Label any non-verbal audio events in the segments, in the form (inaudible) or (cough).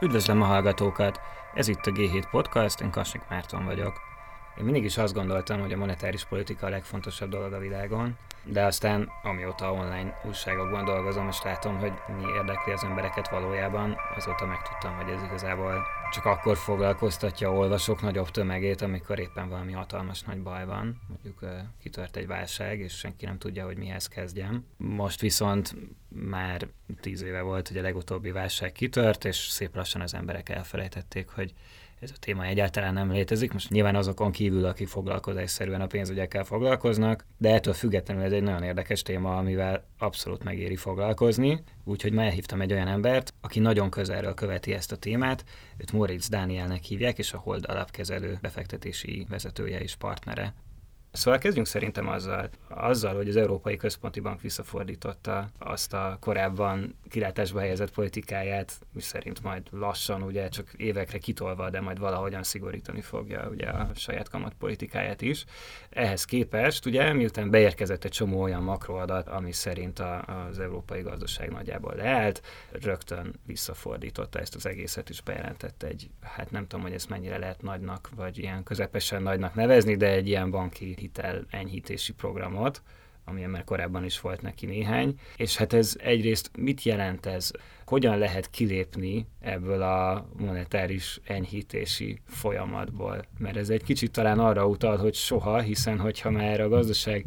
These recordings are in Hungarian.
Üdvözlöm a hallgatókat! Ez itt a G7 Podcast, én Kasnik Márton vagyok. Én mindig is azt gondoltam, hogy a monetáris politika a legfontosabb dolog a világon, de aztán amióta online újságokban dolgozom, és látom, hogy mi érdekli az embereket valójában, azóta megtudtam, hogy ez igazából csak akkor foglalkoztatja a olvasók nagyobb tömegét, amikor éppen valami hatalmas nagy baj van. Mondjuk kitört egy válság, és senki nem tudja, hogy mihez kezdjem. Most viszont már tíz éve volt, hogy a legutóbbi válság kitört, és szép lassan az emberek elfelejtették, hogy ez a téma egyáltalán nem létezik. Most nyilván azokon kívül, akik foglalkozásszerűen a pénzügyekkel foglalkoznak, de ettől függetlenül ez egy nagyon érdekes téma, amivel abszolút megéri foglalkozni. Úgyhogy ma elhívtam egy olyan embert, aki nagyon közelről követi ezt a témát. Őt Moritz Dánielnek hívják, és a Hold alapkezelő befektetési vezetője és partnere. Szóval kezdjünk szerintem azzal, azzal, hogy az Európai Központi Bank visszafordította azt a korábban kilátásba helyezett politikáját, mi szerint majd lassan, ugye csak évekre kitolva, de majd valahogyan szigorítani fogja ugye a saját kamatpolitikáját is. Ehhez képest, ugye, miután beérkezett egy csomó olyan makroadat, ami szerint a, az európai gazdaság nagyjából leállt, rögtön visszafordította ezt az egészet, és bejelentette egy, hát nem tudom, hogy ezt mennyire lehet nagynak, vagy ilyen közepesen nagynak nevezni, de egy ilyen banki hitel enyhítési programot, amilyen már korábban is volt neki néhány. És hát ez egyrészt mit jelent ez? Hogyan lehet kilépni ebből a monetáris enyhítési folyamatból? Mert ez egy kicsit talán arra utal, hogy soha, hiszen hogyha már a gazdaság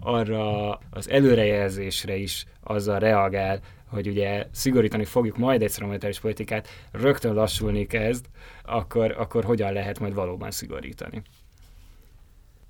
arra az előrejelzésre is azzal reagál, hogy ugye szigorítani fogjuk majd egyszer a monetáris politikát, rögtön lassulni kezd, akkor, akkor hogyan lehet majd valóban szigorítani?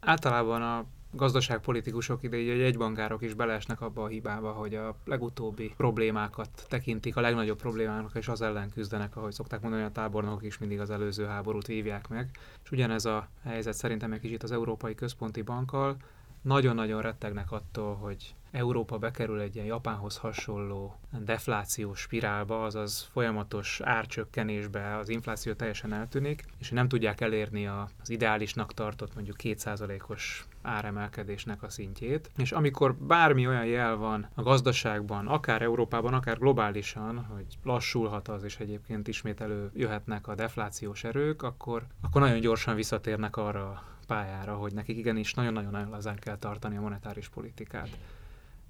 Általában a gazdaságpolitikusok ide, így a jegybankárok is beleesnek abba a hibába, hogy a legutóbbi problémákat tekintik a legnagyobb problémának, és az ellen küzdenek, ahogy szokták mondani, a tábornokok is mindig az előző háborút vívják meg. És ugyanez a helyzet szerintem egy kicsit az Európai Központi Bankkal. Nagyon-nagyon rettegnek attól, hogy Európa bekerül egy ilyen Japánhoz hasonló deflációs spirálba, azaz folyamatos árcsökkenésbe, az infláció teljesen eltűnik, és nem tudják elérni az ideálisnak tartott mondjuk 2%-os áremelkedésnek a szintjét. És amikor bármi olyan jel van a gazdaságban, akár Európában, akár globálisan, hogy lassulhat az, és egyébként ismét előjöhetnek a deflációs erők, akkor, akkor nagyon gyorsan visszatérnek arra pályára, hogy nekik igenis nagyon-nagyon lazán kell tartani a monetáris politikát.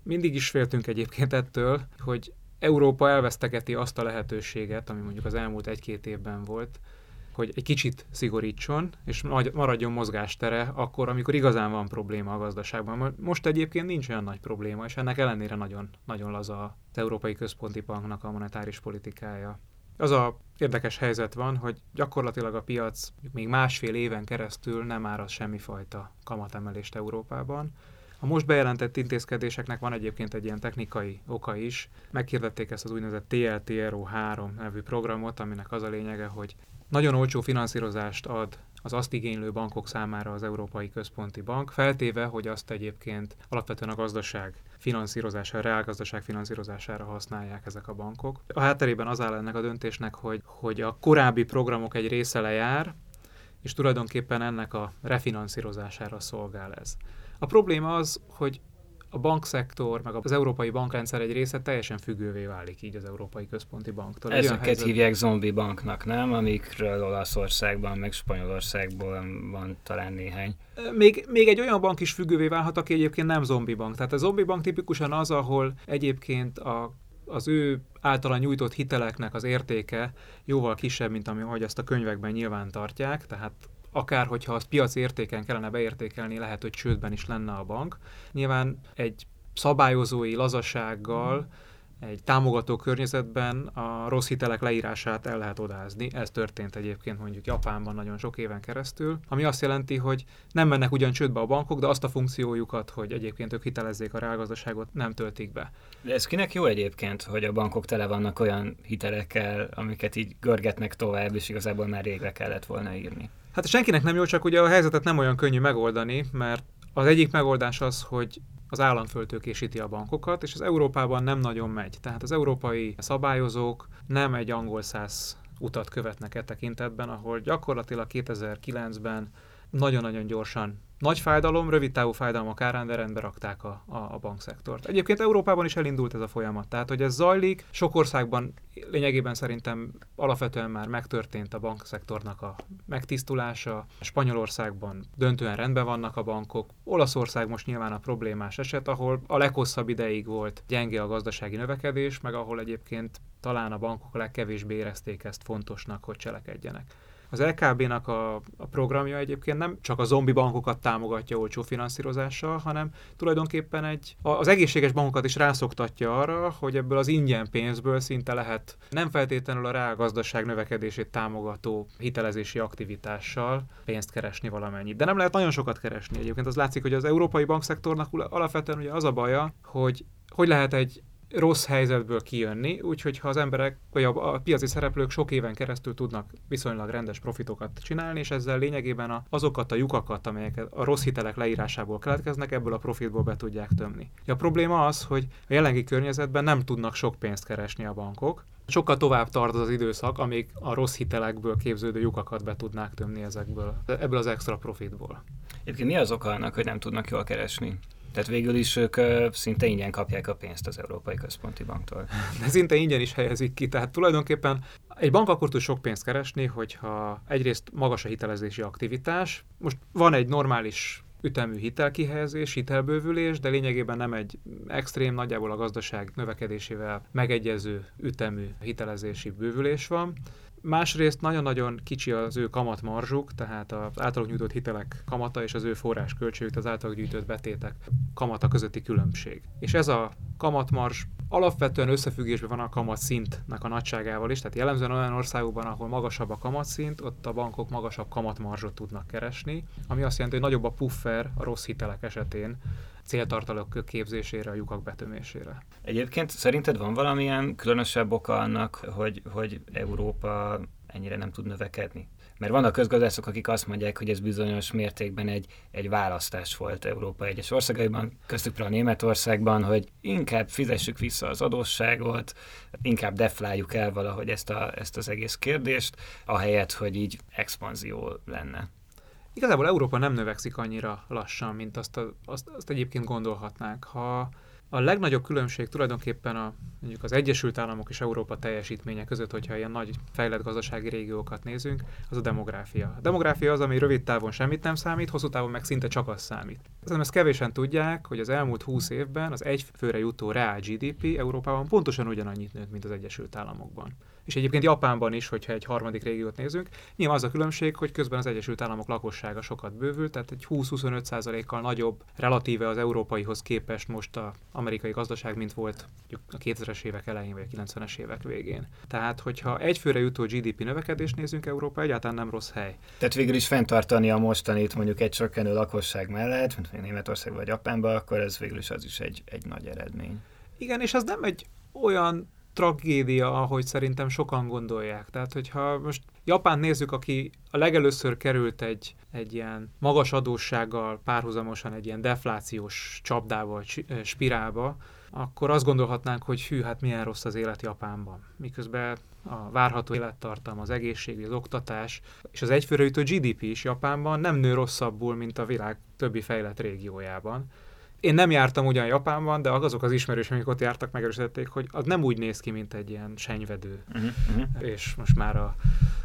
Mindig is féltünk egyébként ettől, hogy Európa elvesztegeti azt a lehetőséget, ami mondjuk az elmúlt egy-két évben volt, hogy egy kicsit szigorítson, és maradjon mozgástere akkor, amikor igazán van probléma a gazdaságban. Most egyébként nincs olyan nagy probléma, és ennek ellenére nagyon, nagyon laza az Európai Központi Banknak a monetáris politikája. Az a érdekes helyzet van, hogy gyakorlatilag a piac még másfél éven keresztül nem áraz semmifajta kamatemelést Európában, a most bejelentett intézkedéseknek van egyébként egy ilyen technikai oka is. Meghirdették ezt az úgynevezett TLTRO 3 nevű programot, aminek az a lényege, hogy nagyon olcsó finanszírozást ad az azt igénylő bankok számára az Európai Központi Bank, feltéve, hogy azt egyébként alapvetően a gazdaság finanszírozására, reálgazdaság finanszírozására használják ezek a bankok. A hátterében az áll ennek a döntésnek, hogy, hogy a korábbi programok egy része lejár, és tulajdonképpen ennek a refinanszírozására szolgál ez. A probléma az, hogy a bankszektor, meg az európai bankrendszer egy része teljesen függővé válik így az Európai Központi Banktól. Ezeket helyzet... hívják zombi banknak, nem? Amikről Olaszországban, meg Spanyolországban van talán néhány. Még, még egy olyan bank is függővé válhat, aki egyébként nem zombi bank. Tehát a zombi bank tipikusan az, ahol egyébként a az ő általa nyújtott hiteleknek az értéke jóval kisebb, mint ami, ahogy ezt a könyvekben nyilván tartják, tehát akár hogyha azt piac értéken kellene beértékelni, lehet, hogy csődben is lenne a bank. Nyilván egy szabályozói lazasággal, egy támogató környezetben a rossz hitelek leírását el lehet odázni. Ez történt egyébként mondjuk Japánban nagyon sok éven keresztül, ami azt jelenti, hogy nem mennek ugyan csődbe a bankok, de azt a funkciójukat, hogy egyébként ők hitelezzék a reálgazdaságot, nem töltik be. De ez kinek jó egyébként, hogy a bankok tele vannak olyan hitelekkel, amiket így görgetnek tovább, és igazából már régre kellett volna írni? Hát senkinek nem jó, csak ugye a helyzetet nem olyan könnyű megoldani, mert az egyik megoldás az, hogy az állam föltőkésíti a bankokat, és az Európában nem nagyon megy. Tehát az európai szabályozók nem egy angol száz utat követnek e tekintetben, ahol gyakorlatilag 2009-ben nagyon-nagyon gyorsan nagy fájdalom, rövid távú fájdalmak árán, de rendbe rakták a, a, a bankszektort. Egyébként Európában is elindult ez a folyamat, tehát hogy ez zajlik, sok országban lényegében szerintem alapvetően már megtörtént a bankszektornak a megtisztulása, Spanyolországban döntően rendben vannak a bankok, Olaszország most nyilván a problémás eset, ahol a leghosszabb ideig volt gyenge a gazdasági növekedés, meg ahol egyébként talán a bankok legkevésbé érezték ezt fontosnak, hogy cselekedjenek. Az LKB-nak a, a programja egyébként nem csak a zombi bankokat támogatja olcsó finanszírozással, hanem tulajdonképpen egy, az egészséges bankokat is rászoktatja arra, hogy ebből az ingyen pénzből szinte lehet nem feltétlenül a reálgazdaság növekedését támogató hitelezési aktivitással pénzt keresni valamennyit. De nem lehet nagyon sokat keresni egyébként. Az látszik, hogy az európai bankszektornak alapvetően ugye az a baja, hogy hogy lehet egy rossz helyzetből kijönni, úgyhogy ha az emberek vagy a, piaci szereplők sok éven keresztül tudnak viszonylag rendes profitokat csinálni, és ezzel lényegében azokat a lyukakat, amelyek a rossz hitelek leírásából keletkeznek, ebből a profitból be tudják tömni. A probléma az, hogy a jelenlegi környezetben nem tudnak sok pénzt keresni a bankok, sokkal tovább tart az időszak, amíg a rossz hitelekből képződő lyukakat be tudnák tömni ezekből, ebből az extra profitból. Egyébként mi az oka annak, hogy nem tudnak jól keresni? Tehát végül is ők szinte ingyen kapják a pénzt az Európai Központi Banktól. (laughs) De szinte ingyen is helyezik ki. Tehát tulajdonképpen egy bank akkor tud sok pénzt keresni, hogyha egyrészt magas a hitelezési aktivitás. Most van egy normális ütemű hitelkihelyezés, hitelbővülés, de lényegében nem egy extrém, nagyjából a gazdaság növekedésével megegyező ütemű hitelezési bővülés van. Másrészt nagyon-nagyon kicsi az ő kamatmarzsuk, tehát az általuk nyújtott hitelek kamata és az ő forrásköltségük, az általuk gyűjtött betétek kamata közötti különbség. És ez a kamatmarzs alapvetően összefüggésben van a kamatszintnek a nagyságával is, tehát jellemzően olyan országokban, ahol magasabb a kamatszint, ott a bankok magasabb kamatmarzsot tudnak keresni, ami azt jelenti, hogy nagyobb a puffer a rossz hitelek esetén, céltartalok képzésére, a lyukak betömésére. Egyébként szerinted van valamilyen különösebb oka annak, hogy, hogy Európa ennyire nem tud növekedni? Mert vannak közgazdászok, akik azt mondják, hogy ez bizonyos mértékben egy, egy választás volt Európa egyes országaiban, köztük például Németországban, hogy inkább fizessük vissza az adósságot, inkább defláljuk el valahogy ezt, a, ezt az egész kérdést, ahelyett, hogy így expanzió lenne. Igazából Európa nem növekszik annyira lassan, mint azt, a, azt, azt egyébként gondolhatnánk. Ha a legnagyobb különbség tulajdonképpen a, mondjuk az Egyesült Államok és Európa teljesítménye között, hogyha ilyen nagy fejlett gazdasági régiókat nézünk, az a demográfia. A demográfia az, ami rövid távon semmit nem számít, hosszú távon meg szinte csak az számít. Szerintem ezt kevésen tudják, hogy az elmúlt 20 évben az egy főre jutó reál GDP Európában pontosan ugyanannyit nőtt, mint az Egyesült Államokban és egyébként Japánban is, hogyha egy harmadik régiót nézünk. Nyilván az a különbség, hogy közben az Egyesült Államok lakossága sokat bővült, tehát egy 20-25%-kal nagyobb relatíve az európaihoz képest most a amerikai gazdaság, mint volt a 2000-es évek elején vagy a 90-es évek végén. Tehát, hogyha egy főre jutó GDP növekedést nézünk, Európa egyáltalán nem rossz hely. Tehát végül is fenntartani a mostanit mondjuk egy csökkenő lakosság mellett, mint Németország vagy Japánban, akkor ez végül is az is egy, egy nagy eredmény. Igen, és az nem egy olyan tragédia, ahogy szerintem sokan gondolják. Tehát, hogyha most Japán nézzük, aki a legelőször került egy, egy ilyen magas adóssággal párhuzamosan egy ilyen deflációs csapdával, spirálba, akkor azt gondolhatnánk, hogy hű, hát milyen rossz az élet Japánban. Miközben a várható élettartam, az egészség, az oktatás és az egyfőre jutó GDP is Japánban nem nő rosszabbul, mint a világ többi fejlett régiójában. Én nem jártam ugyan Japánban, de azok az ismerősök, akik ott jártak, megerősítették, hogy az nem úgy néz ki, mint egy ilyen senyvedő, uh-huh, uh-huh. és most már a,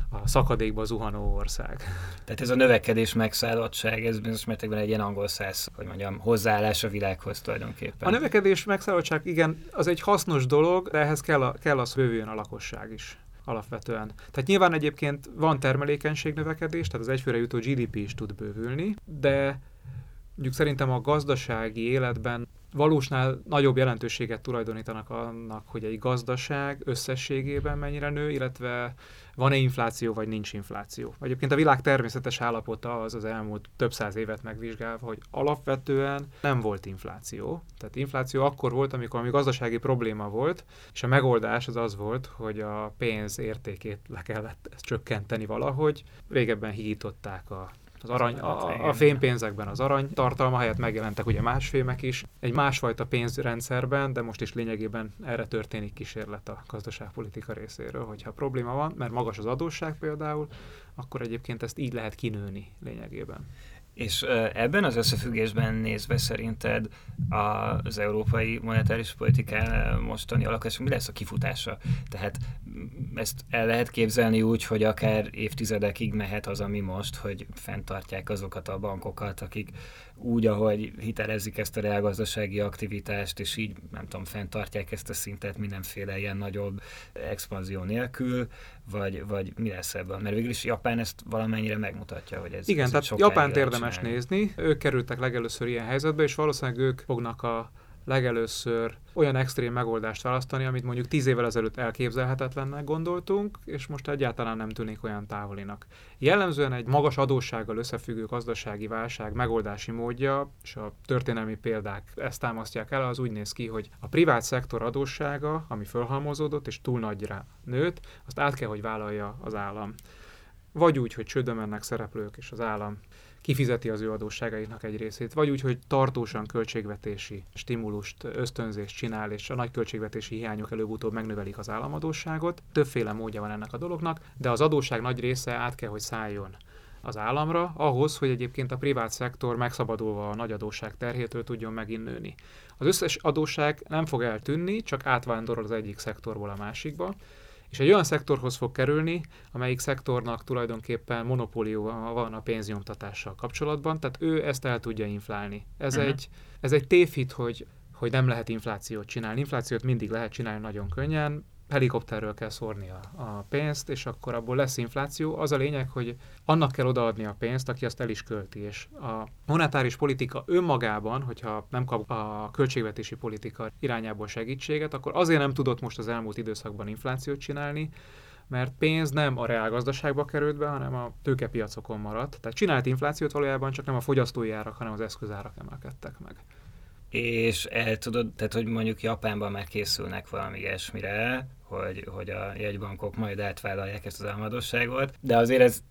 a szakadékba zuhanó ország. Tehát ez a növekedés megszállottság, ez bizonyos mértékben egy ilyen angol száz, hogy mondjam, hozzáállás a világhoz tulajdonképpen. A növekedés megszállottság, igen, az egy hasznos dolog, de ehhez kell, a, kell az bővüljön a lakosság is alapvetően. Tehát nyilván egyébként van termelékenység növekedés, tehát az egyfőre jutó GDP is tud bővülni, de Mondjuk szerintem a gazdasági életben valósnál nagyobb jelentőséget tulajdonítanak annak, hogy egy gazdaság összességében mennyire nő, illetve van-e infláció, vagy nincs infláció. Egyébként a világ természetes állapota az az elmúlt több száz évet megvizsgálva, hogy alapvetően nem volt infláció. Tehát infláció akkor volt, amikor ami gazdasági probléma volt, és a megoldás az az volt, hogy a pénz értékét le kellett csökkenteni valahogy. Régebben hígították a az arany, a, a fénypénzekben az arany tartalma helyett megjelentek ugye más fémek is, egy másfajta pénzrendszerben, de most is lényegében erre történik kísérlet a gazdaságpolitika részéről, hogyha probléma van, mert magas az adósság például, akkor egyébként ezt így lehet kinőni lényegében. És ebben az összefüggésben nézve szerinted az európai monetáris politika mostani alakulása mi lesz a kifutása? Tehát ezt el lehet képzelni úgy, hogy akár évtizedekig mehet az, ami most, hogy fenntartják azokat a bankokat, akik úgy, ahogy hitelezik ezt a reálgazdasági aktivitást, és így, nem tudom, fenntartják ezt a szintet mindenféle ilyen nagyobb expanzió nélkül, vagy, vagy mi lesz ebből? Mert végül is Japán ezt valamennyire megmutatja, hogy ez Igen, ez tehát Japánt érdemes csinálni. nézni. Ők kerültek legelőször ilyen helyzetbe, és valószínűleg ők fognak a legelőször olyan extrém megoldást választani, amit mondjuk tíz évvel ezelőtt elképzelhetetlennek gondoltunk, és most egyáltalán nem tűnik olyan távolinak. Jellemzően egy magas adóssággal összefüggő gazdasági válság megoldási módja, és a történelmi példák ezt támasztják el, az úgy néz ki, hogy a privát szektor adóssága, ami fölhalmozódott és túl nagyra nőtt, azt át kell, hogy vállalja az állam. Vagy úgy, hogy csődbe mennek szereplők, és az állam kifizeti az ő adósságainak egy részét, vagy úgy, hogy tartósan költségvetési stimulust, ösztönzést csinál, és a nagy költségvetési hiányok előbb-utóbb megnövelik az államadósságot. Többféle módja van ennek a dolognak, de az adósság nagy része át kell, hogy szálljon az államra, ahhoz, hogy egyébként a privát szektor megszabadulva a nagy adósság terhétől tudjon megint nőni. Az összes adósság nem fog eltűnni, csak átvándorol az egyik szektorból a másikba, és egy olyan szektorhoz fog kerülni, amelyik szektornak tulajdonképpen monopóliója van a pénznyomtatással kapcsolatban, tehát ő ezt el tudja inflálni. Ez, uh-huh. egy, ez egy tévhit, hogy, hogy nem lehet inflációt csinálni. Inflációt mindig lehet csinálni nagyon könnyen, helikopterről kell szórni a, a pénzt, és akkor abból lesz infláció. Az a lényeg, hogy annak kell odaadni a pénzt, aki azt el is költi. És a monetáris politika önmagában, hogyha nem kap a költségvetési politika irányából segítséget, akkor azért nem tudott most az elmúlt időszakban inflációt csinálni, mert pénz nem a reálgazdaságba került be, hanem a tőkepiacokon maradt. Tehát csinált inflációt valójában, csak nem a fogyasztói árak, hanem az eszközárak emelkedtek meg és el tudod, tehát hogy mondjuk Japánban már készülnek valami ilyesmire, hogy, hogy a jegybankok majd átvállalják ezt az álmodosságot, de azért, ez,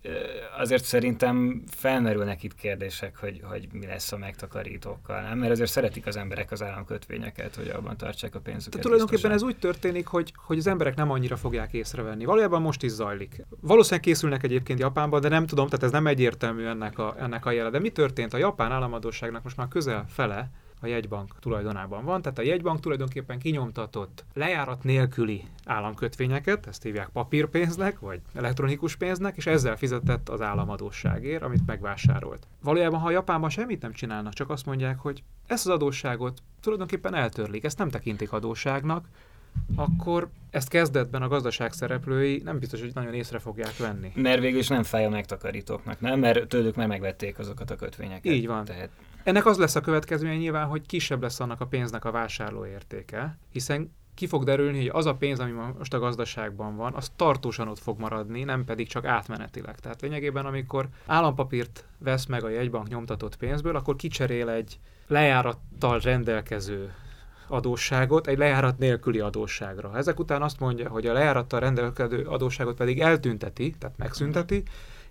azért szerintem felmerülnek itt kérdések, hogy, hogy mi lesz a megtakarítókkal, nem? Mert azért szeretik az emberek az államkötvényeket, hogy abban tartsák a pénzüket. Tehát tulajdonképpen ez úgy történik, hogy, hogy az emberek nem annyira fogják észrevenni. Valójában most is zajlik. Valószínűleg készülnek egyébként Japánban, de nem tudom, tehát ez nem egyértelmű ennek a, ennek a jele. De mi történt? A japán államadóságnak most már közel fele a jegybank tulajdonában van. Tehát a jegybank tulajdonképpen kinyomtatott lejárat nélküli államkötvényeket, ezt hívják papírpénznek, vagy elektronikus pénznek, és ezzel fizetett az államadóságért, amit megvásárolt. Valójában, ha a Japánban semmit nem csinálnak, csak azt mondják, hogy ezt az adósságot tulajdonképpen eltörlik, ezt nem tekintik adósságnak, akkor ezt kezdetben a gazdaság szereplői nem biztos, hogy nagyon észre fogják venni. Mert végül is nem fáj a megtakarítóknak, nem? Mert tőlük már megvették azokat a kötvényeket. Így van. Tehát ennek az lesz a következménye nyilván, hogy kisebb lesz annak a pénznek a vásárló értéke, hiszen ki fog derülni, hogy az a pénz, ami most a gazdaságban van, az tartósan ott fog maradni, nem pedig csak átmenetileg. Tehát lényegében, amikor állampapírt vesz meg a jegybank nyomtatott pénzből, akkor kicserél egy lejárattal rendelkező adósságot egy lejárat nélküli adósságra. Ezek után azt mondja, hogy a lejárattal rendelkező adósságot pedig eltünteti, tehát megszünteti,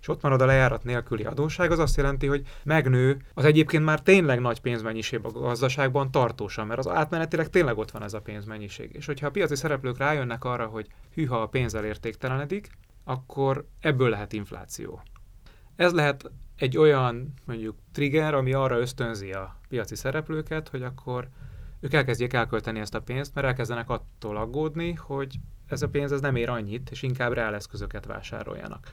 és ott marad a lejárat nélküli adósság, az azt jelenti, hogy megnő az egyébként már tényleg nagy pénzmennyiség a gazdaságban tartósan, mert az átmenetileg tényleg ott van ez a pénzmennyiség. És hogyha a piaci szereplők rájönnek arra, hogy hűha a pénzzel értéktelenedik, akkor ebből lehet infláció. Ez lehet egy olyan mondjuk trigger, ami arra ösztönzi a piaci szereplőket, hogy akkor ők elkezdjék elkölteni ezt a pénzt, mert elkezdenek attól aggódni, hogy ez a pénz ez nem ér annyit, és inkább reáleszközöket vásároljanak.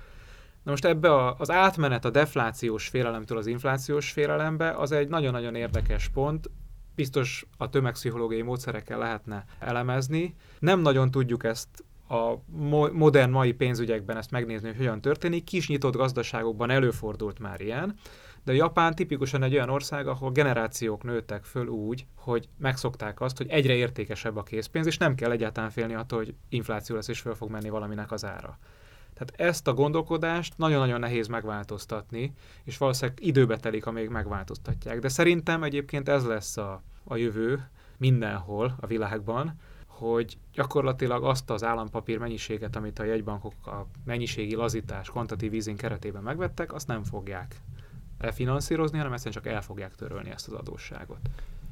Na most ebbe a, az átmenet a deflációs félelemtől az inflációs félelembe, az egy nagyon-nagyon érdekes pont, biztos a tömegpszichológiai módszerekkel lehetne elemezni. Nem nagyon tudjuk ezt a mo- modern mai pénzügyekben ezt megnézni, hogy hogyan történik. Kis nyitott gazdaságokban előfordult már ilyen, de Japán tipikusan egy olyan ország, ahol generációk nőttek föl úgy, hogy megszokták azt, hogy egyre értékesebb a készpénz, és nem kell egyáltalán félni attól, hogy infláció lesz és föl fog menni valaminek az ára. Tehát ezt a gondolkodást nagyon-nagyon nehéz megváltoztatni, és valószínűleg időbe telik, amíg megváltoztatják. De szerintem egyébként ez lesz a, a jövő mindenhol a világban, hogy gyakorlatilag azt az állampapír mennyiséget, amit a jegybankok a mennyiségi lazítás, quantitative easing keretében megvettek, azt nem fogják refinanszírozni, hanem egyszerűen csak el fogják törölni ezt az adósságot.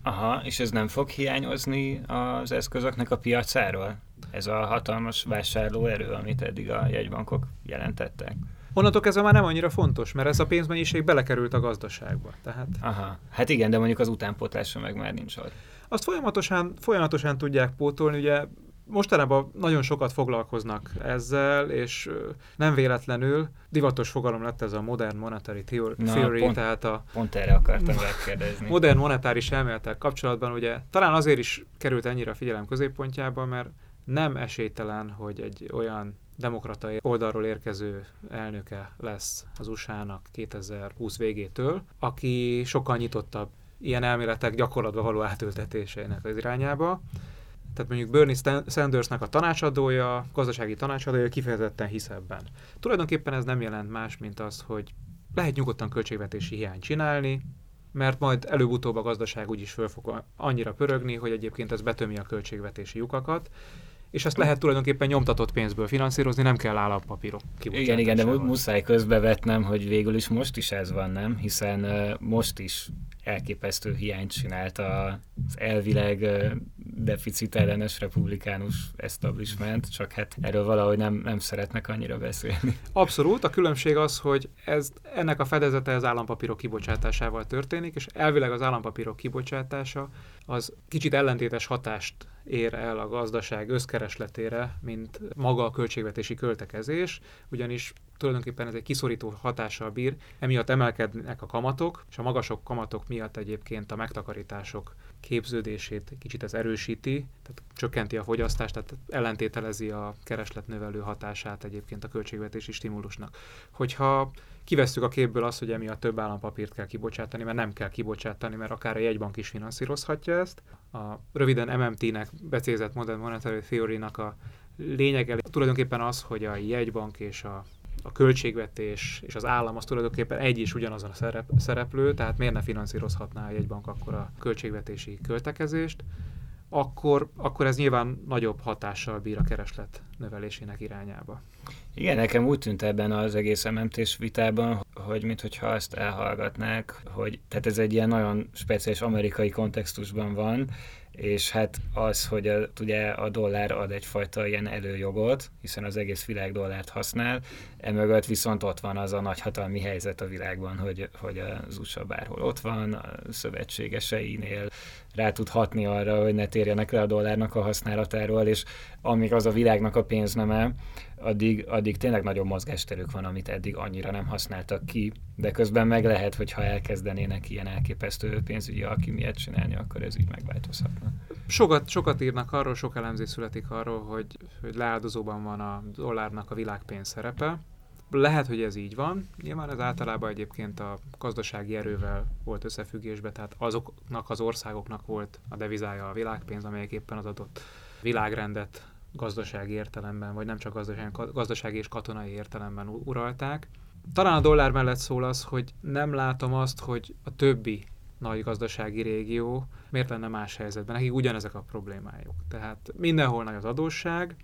Aha, és ez nem fog hiányozni az eszközöknek a piacáról? Ez a hatalmas vásárlóerő, amit eddig a jegybankok jelentettek? Onnantól kezdve már nem annyira fontos, mert ez a pénzmennyiség belekerült a gazdaságba. Tehát... Aha, hát igen, de mondjuk az utánpótlása meg már nincs ott. Azt folyamatosan, folyamatosan tudják pótolni, ugye mostanában nagyon sokat foglalkoznak ezzel, és nem véletlenül divatos fogalom lett ez a modern monetary theory, Na, pont, tehát a pont erre akartam megkérdezni. (laughs) Modern monetáris elméletek kapcsolatban ugye talán azért is került ennyire a figyelem középpontjába, mert nem esélytelen, hogy egy olyan demokrata oldalról érkező elnöke lesz az USA-nak 2020 végétől, aki sokkal nyitottabb ilyen elméletek gyakorlatba való átültetésének az irányába. Tehát mondjuk Bernie Sandersnek a tanácsadója, gazdasági tanácsadója kifejezetten hisz ebben. Tulajdonképpen ez nem jelent más, mint az, hogy lehet nyugodtan költségvetési hiányt csinálni, mert majd előbb-utóbb a gazdaság úgyis föl fog annyira pörögni, hogy egyébként ez betömi a költségvetési lyukakat, és ezt lehet tulajdonképpen nyomtatott pénzből finanszírozni, nem kell állampapírok Igen, igen, de muszáj közbevetnem, hogy végül is most is ez van, nem? Hiszen uh, most is elképesztő hiányt csinált az elvileg deficitellenes republikánus establishment, csak hát erről valahogy nem, nem szeretnek annyira beszélni. Abszolút, a különbség az, hogy ez, ennek a fedezete az állampapírok kibocsátásával történik, és elvileg az állampapírok kibocsátása az kicsit ellentétes hatást ér el a gazdaság összkeresletére, mint maga a költségvetési költekezés, ugyanis tulajdonképpen ez egy kiszorító hatással bír, emiatt emelkednek a kamatok, és a magasok kamatok miatt egyébként a megtakarítások képződését kicsit ez erősíti, tehát csökkenti a fogyasztást, tehát ellentételezi a keresletnövelő hatását egyébként a költségvetési stimulusnak. Hogyha kivesszük a képből azt, hogy emiatt több állampapírt kell kibocsátani, mert nem kell kibocsátani, mert akár a jegybank is finanszírozhatja ezt. A röviden MMT-nek becézett Modern Monetary Theory-nak a lényege tulajdonképpen az, hogy a jegybank és a a költségvetés és az állam az tulajdonképpen egy is ugyanazon a szerep, szereplő, tehát miért ne finanszírozhatná a jegybank akkor a költségvetési költekezést, akkor, akkor ez nyilván nagyobb hatással bír a kereslet növelésének irányába. Igen, nekem úgy tűnt ebben az egész mmt vitában, hogy mintha azt elhallgatnák, hogy tehát ez egy ilyen nagyon speciális amerikai kontextusban van, és hát az, hogy a, ugye a dollár ad egyfajta ilyen előjogot, hiszen az egész világ dollárt használ, emögött viszont ott van az a nagyhatalmi helyzet a világban, hogy, hogy az USA bárhol ott van, a szövetségeseinél rá tud hatni arra, hogy ne térjenek le a dollárnak a használatáról, és amíg az a világnak a pénzneme, addig, addig tényleg nagyobb mozgásterük van, amit eddig annyira nem használtak ki, de közben meg lehet, hogy ha elkezdenének ilyen elképesztő pénzügyi alkimiát csinálni, akkor ez így megváltozhatna. Sokat, sokat írnak arról, sok elemzés születik arról, hogy, hogy leáldozóban van a dollárnak a világpénz szerepe. Lehet, hogy ez így van. Nyilván ez általában egyébként a gazdasági erővel volt összefüggésben, tehát azoknak az országoknak volt a devizája a világpénz, amelyek éppen az adott világrendet gazdasági értelemben, vagy nem csak gazdasági, gazdasági és katonai értelemben uralták. Talán a dollár mellett szól az, hogy nem látom azt, hogy a többi nagy gazdasági régió miért lenne más helyzetben. Nekik ugyanezek a problémájuk. Tehát mindenhol nagy az adósság,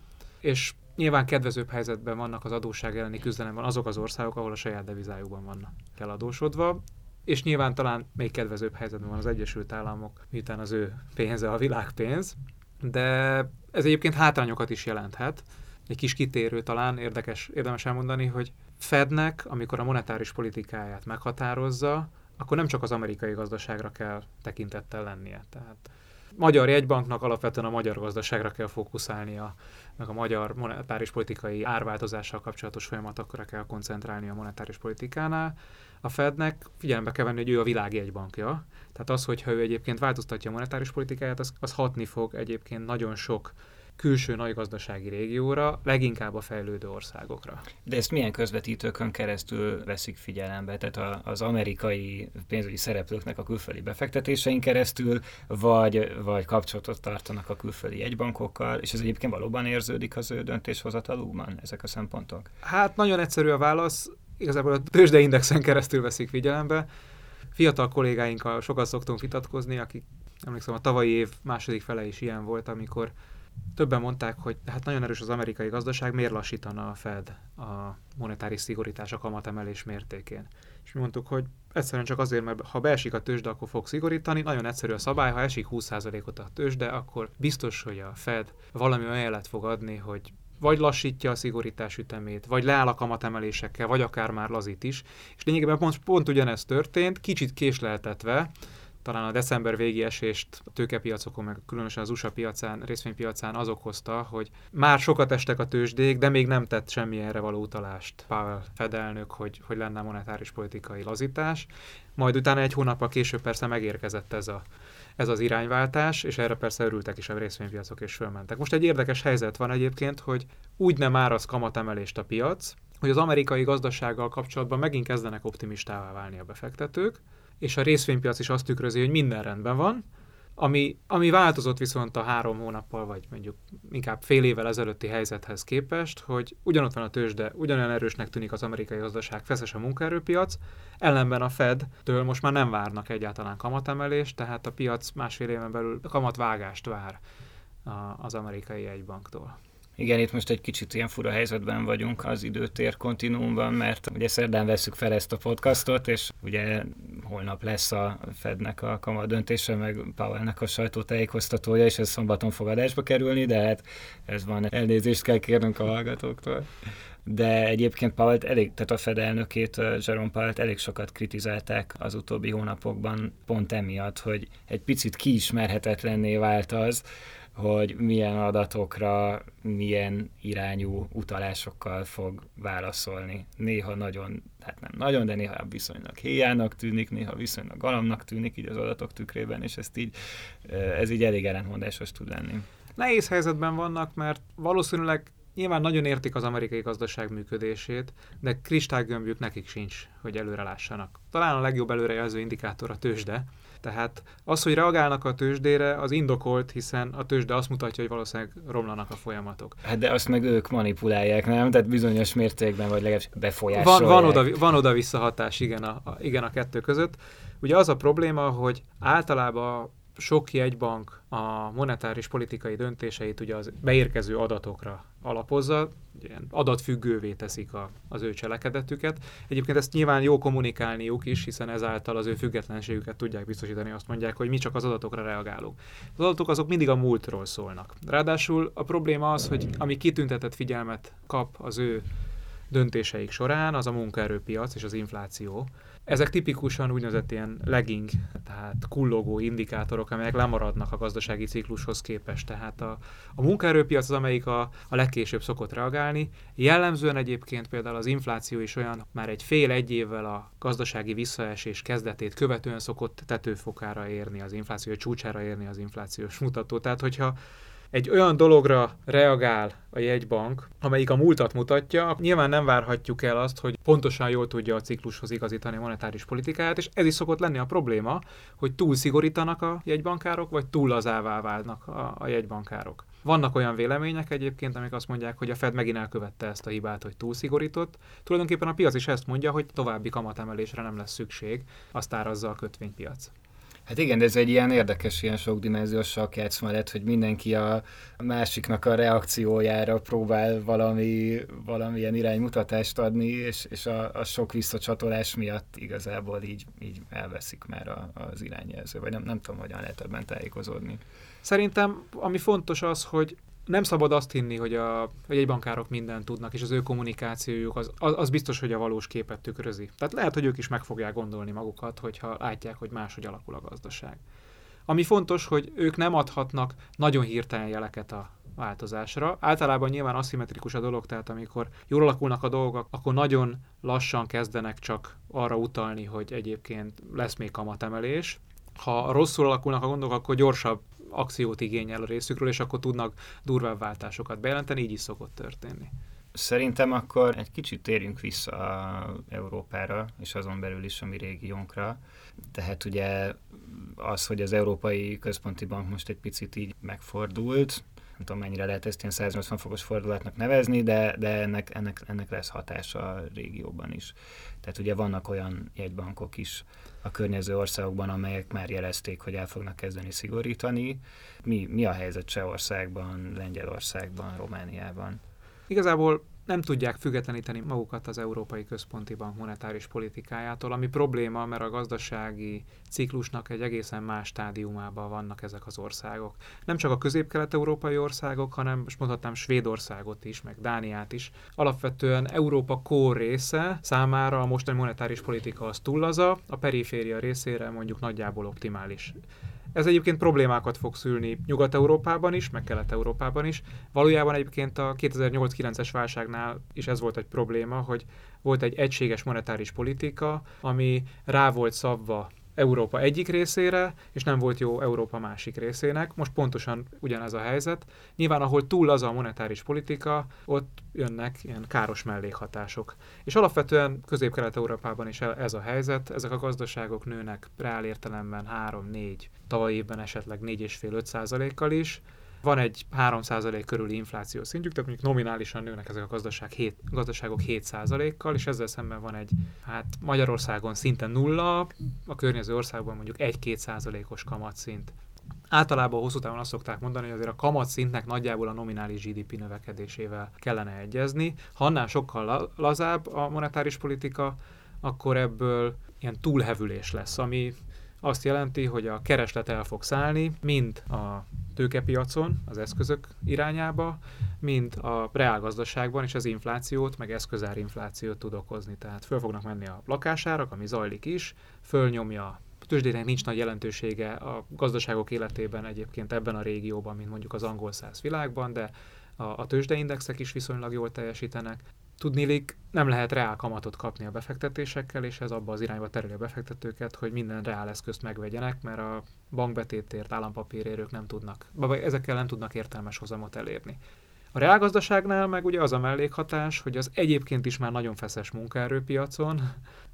és nyilván kedvezőbb helyzetben vannak az adósság elleni küzdelemben azok az országok, ahol a saját devizájukban vannak eladósodva, és nyilván talán még kedvezőbb helyzetben van az Egyesült Államok, miután az ő pénze a világpénz, de ez egyébként hátrányokat is jelenthet. Egy kis kitérő talán érdekes, érdemes elmondani, hogy Fednek, amikor a monetáris politikáját meghatározza, akkor nem csak az amerikai gazdaságra kell tekintettel lennie. Tehát magyar jegybanknak alapvetően a magyar gazdaságra kell fókuszálnia, meg a magyar monetáris politikai árváltozással kapcsolatos folyamatokra kell koncentrálni a monetáris politikánál. A Fednek figyelembe kell venni, hogy ő a világ jegybankja, tehát az, hogyha ő egyébként változtatja a monetáris politikáját, az, az hatni fog egyébként nagyon sok külső nagy gazdasági régióra, leginkább a fejlődő országokra. De ezt milyen közvetítőkön keresztül veszik figyelembe? Tehát az amerikai pénzügyi szereplőknek a külföldi befektetésein keresztül, vagy, vagy kapcsolatot tartanak a külföldi jegybankokkal, és ez egyébként valóban érződik az ő döntéshozatalukban, ezek a szempontok? Hát nagyon egyszerű a válasz, igazából a tőzsdeindexen keresztül veszik figyelembe. Fiatal kollégáinkkal sokat szoktunk vitatkozni, akik emlékszem a tavalyi év második fele is ilyen volt, amikor többen mondták, hogy hát nagyon erős az amerikai gazdaság, miért lassítana a Fed a monetáris szigorítás a kamatemelés mértékén. És mi mondtuk, hogy egyszerűen csak azért, mert ha beesik a tőzsde, akkor fog szigorítani. Nagyon egyszerű a szabály, ha esik 20%-ot a tőzsde, akkor biztos, hogy a Fed valami jelet fog adni, hogy vagy lassítja a szigorítás ütemét, vagy leáll a kamatemelésekkel, vagy akár már lazít is. És lényegében pont, pont ugyanezt történt, kicsit késleltetve, talán a december végi esést a tőkepiacokon, meg különösen az USA piacán, részvénypiacán az okozta, hogy már sokat estek a tőzsdék, de még nem tett semmi erre való utalást Powell fedelnök, hogy, hogy lenne monetáris politikai lazítás. Majd utána egy hónappal később persze megérkezett ez a ez az irányváltás, és erre persze örültek is a részvénypiacok, és fölmentek. Most egy érdekes helyzet van egyébként, hogy úgy nem áraz kamatemelést a piac, hogy az amerikai gazdasággal kapcsolatban megint kezdenek optimistává válni a befektetők, és a részvénypiac is azt tükrözi, hogy minden rendben van, ami, ami változott viszont a három hónappal, vagy mondjuk inkább fél évvel ezelőtti helyzethez képest, hogy ugyanott van a tőzsde, ugyanolyan erősnek tűnik az amerikai gazdaság, feszes a munkaerőpiac, ellenben a Fed-től most már nem várnak egyáltalán kamatemelést, tehát a piac másfél éven belül kamatvágást vár az amerikai jegybanktól. Igen, itt most egy kicsit ilyen fura helyzetben vagyunk az időtér kontinuumban, mert ugye szerdán veszük fel ezt a podcastot, és ugye holnap lesz a Fednek a kamat döntése, meg Powellnek a sajtótájékoztatója, és ez szombaton fog adásba kerülni, de hát ez van, elnézést kell kérnünk a hallgatóktól. De egyébként Powell elég, tehát a Fed elnökét, Jerome powell elég sokat kritizálták az utóbbi hónapokban, pont emiatt, hogy egy picit kiismerhetetlenné vált az, hogy milyen adatokra, milyen irányú utalásokkal fog válaszolni. Néha nagyon, hát nem nagyon, de néha viszonylag héjának tűnik, néha viszonylag galamnak tűnik így az adatok tükrében, és ezt így, ez így elég ellentmondásos tud lenni. Nehéz helyzetben vannak, mert valószínűleg nyilván nagyon értik az amerikai gazdaság működését, de kristálygömbjük nekik sincs, hogy előre lássanak. Talán a legjobb előrejelző indikátor a tőzsde, tehát az, hogy reagálnak a tőzsdére, az indokolt, hiszen a tőzsde azt mutatja, hogy valószínűleg romlanak a folyamatok. Hát de azt meg ők manipulálják, nem? Tehát bizonyos mértékben, vagy legalábbis befolyásolják. Van, van, oda, van oda visszahatás, igen a, a, igen a kettő között. Ugye az a probléma, hogy általában sok jegybank a monetáris politikai döntéseit ugye az beérkező adatokra alapozza, ilyen adatfüggővé teszik a, az ő cselekedetüket. Egyébként ezt nyilván jó kommunikálniuk is, hiszen ezáltal az ő függetlenségüket tudják biztosítani, azt mondják, hogy mi csak az adatokra reagálunk. Az adatok azok mindig a múltról szólnak. Ráadásul a probléma az, hogy ami kitüntetett figyelmet kap az ő döntéseik során, az a munkaerőpiac és az infláció. Ezek tipikusan úgynevezett ilyen lagging, tehát kullogó indikátorok, amelyek lemaradnak a gazdasági ciklushoz képest. Tehát a, a munkaerőpiac az, amelyik a, a legkésőbb szokott reagálni. Jellemzően egyébként például az infláció is olyan, már egy fél-egy évvel a gazdasági visszaesés kezdetét követően szokott tetőfokára érni az infláció, csúcsára érni az inflációs mutató. Tehát, hogyha egy olyan dologra reagál a jegybank, amelyik a múltat mutatja, nyilván nem várhatjuk el azt, hogy pontosan jól tudja a ciklushoz igazítani a monetáris politikáját, és ez is szokott lenni a probléma, hogy túl szigorítanak a jegybankárok, vagy túl lazává válnak a, a jegybankárok. Vannak olyan vélemények egyébként, amik azt mondják, hogy a Fed megint elkövette ezt a hibát, hogy túl szigorított. Tulajdonképpen a piac is ezt mondja, hogy további kamatemelésre nem lesz szükség, azt árazza a kötvénypiac. Hát igen, ez egy ilyen érdekes, ilyen sokdimenziós sakjátszma lett, hogy mindenki a másiknak a reakciójára próbál valami, valamilyen iránymutatást adni, és, és a, a sok visszacsatolás miatt igazából így, így elveszik már a, az irányjelző, vagy nem, nem tudom, hogyan lehet ebben tájékozódni. Szerintem ami fontos az, hogy nem szabad azt hinni, hogy, a, hogy egy bankárok mindent tudnak, és az ő kommunikációjuk az, az, az biztos, hogy a valós képet tükrözi. Tehát lehet, hogy ők is meg fogják gondolni magukat, hogyha látják, hogy máshogy alakul a gazdaság. Ami fontos, hogy ők nem adhatnak nagyon hirtelen jeleket a változásra. Általában nyilván aszimmetrikus a dolog, tehát amikor jól alakulnak a dolgok, akkor nagyon lassan kezdenek csak arra utalni, hogy egyébként lesz még kamatemelés. Ha rosszul alakulnak a gondok, akkor gyorsabb akciót igényel a részükről, és akkor tudnak durvább váltásokat bejelenteni, így is szokott történni. Szerintem akkor egy kicsit térjünk vissza Európára, és azon belül is a mi régiónkra. Tehát ugye az, hogy az Európai Központi Bank most egy picit így megfordult, nem tudom mennyire lehet ezt ilyen 180 fokos fordulatnak nevezni, de, de ennek, ennek, ennek lesz hatása a régióban is. Tehát ugye vannak olyan jegybankok is a környező országokban, amelyek már jelezték, hogy el fognak kezdeni szigorítani. Mi, mi a helyzet Csehországban, Lengyelországban, Romániában? Igazából nem tudják függetleníteni magukat az Európai Központi Bank monetáris politikájától, ami probléma, mert a gazdasági ciklusnak egy egészen más stádiumában vannak ezek az országok. Nem csak a közép-kelet-európai országok, hanem most mondhatnám Svédországot is, meg Dániát is. Alapvetően Európa kór része számára a mostani monetáris politika az túl laza, a periféria részére mondjuk nagyjából optimális. Ez egyébként problémákat fog szülni Nyugat-Európában is, meg Kelet-Európában is. Valójában egyébként a 2008-9-es válságnál is ez volt egy probléma, hogy volt egy egységes monetáris politika, ami rá volt szabva Európa egyik részére, és nem volt jó Európa másik részének. Most pontosan ugyanez a helyzet. Nyilván, ahol túl az a monetáris politika, ott jönnek ilyen káros mellékhatások. És alapvetően Közép-Kelet-Európában is ez a helyzet. Ezek a gazdaságok nőnek reál értelemben 3-4, tavaly évben esetleg 4,5-5 százalékkal is, van egy 3% körüli infláció szintjük, tehát mondjuk nominálisan nőnek ezek a gazdaság 7, gazdaságok 7%-kal, és ezzel szemben van egy, hát Magyarországon szinte nulla, a környező országban mondjuk 1-2%-os kamatszint. Általában hosszú távon azt szokták mondani, hogy azért a kamatszintnek nagyjából a nominális GDP növekedésével kellene egyezni. Ha annál sokkal lazább a monetáris politika, akkor ebből ilyen túlhevülés lesz, ami azt jelenti, hogy a kereslet el fog szállni, mind a tőkepiacon, az eszközök irányába, mint a reálgazdaságban is az inflációt, meg eszközárinflációt tud okozni. Tehát föl fognak menni a lakásárak, ami zajlik is, fölnyomja tőzsdének nincs nagy jelentősége a gazdaságok életében egyébként ebben a régióban, mint mondjuk az angol száz világban, de a, a tőzsdeindexek is viszonylag jól teljesítenek. Tudnélik, nem lehet reál kamatot kapni a befektetésekkel, és ez abba az irányba tereli a befektetőket, hogy minden reál eszközt megvegyenek, mert a bankbetétért, állampapírérők nem tudnak, vagy ezekkel nem tudnak értelmes hozamot elérni. A reálgazdaságnál meg ugye az a mellékhatás, hogy az egyébként is már nagyon feszes munkaerőpiacon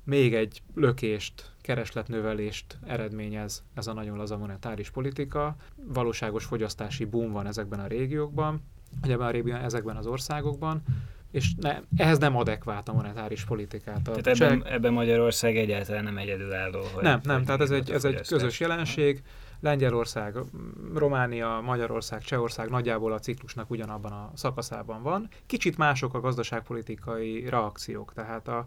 még egy lökést, keresletnövelést eredményez ez a nagyon laza monetáris politika. Valóságos fogyasztási boom van ezekben a régiókban, ebben a régióban, ezekben az országokban, és ne, ehhez nem adekvát a monetáris politikát. Tehát ebben, ebben Magyarország egyáltalán nem egyedülálló. Hogy, nem, nem, tehát ez egy, ez egy közös jelenség. Lengyelország, Románia, Magyarország, Csehország nagyjából a ciklusnak ugyanabban a szakaszában van. Kicsit mások a gazdaságpolitikai reakciók, tehát a,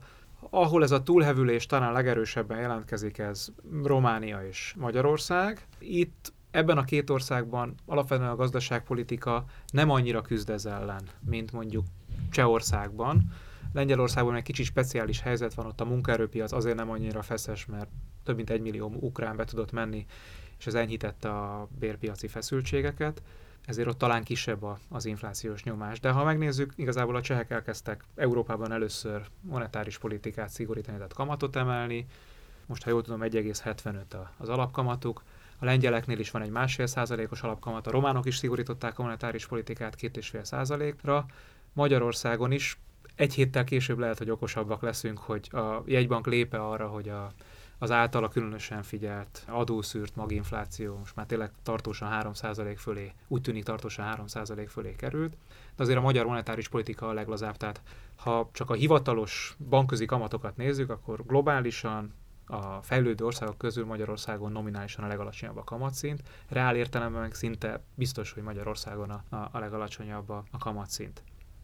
ahol ez a túlhevülés talán legerősebben jelentkezik, ez Románia és Magyarország. Itt ebben a két országban alapvetően a gazdaságpolitika nem annyira küzd ez ellen, mint mondjuk Csehországban. Lengyelországban egy kicsit speciális helyzet van, ott a munkaerőpiac azért nem annyira feszes, mert több mint egy millió ukrán be tudott menni, és ez enyhítette a bérpiaci feszültségeket, ezért ott talán kisebb az inflációs nyomás. De ha megnézzük, igazából a csehek elkezdtek Európában először monetáris politikát szigorítani, tehát kamatot emelni, most ha jól tudom 1,75 az alapkamatuk, a lengyeleknél is van egy másfél százalékos alapkamat, a románok is szigorították a monetáris politikát két és fél százalékra, Magyarországon is egy héttel később lehet, hogy okosabbak leszünk, hogy a jegybank lépe arra, hogy a, az általa különösen figyelt adószűrt maginfláció most már tényleg tartósan 3% fölé, úgy tűnik tartósan 3% fölé került, de azért a magyar monetáris politika a leglazább, tehát ha csak a hivatalos bankközi kamatokat nézzük, akkor globálisan a fejlődő országok közül Magyarországon nominálisan a legalacsonyabb a kamatszint, reál értelemben meg szinte biztos, hogy Magyarországon a, a, legalacsonyabb a, a kamatszint.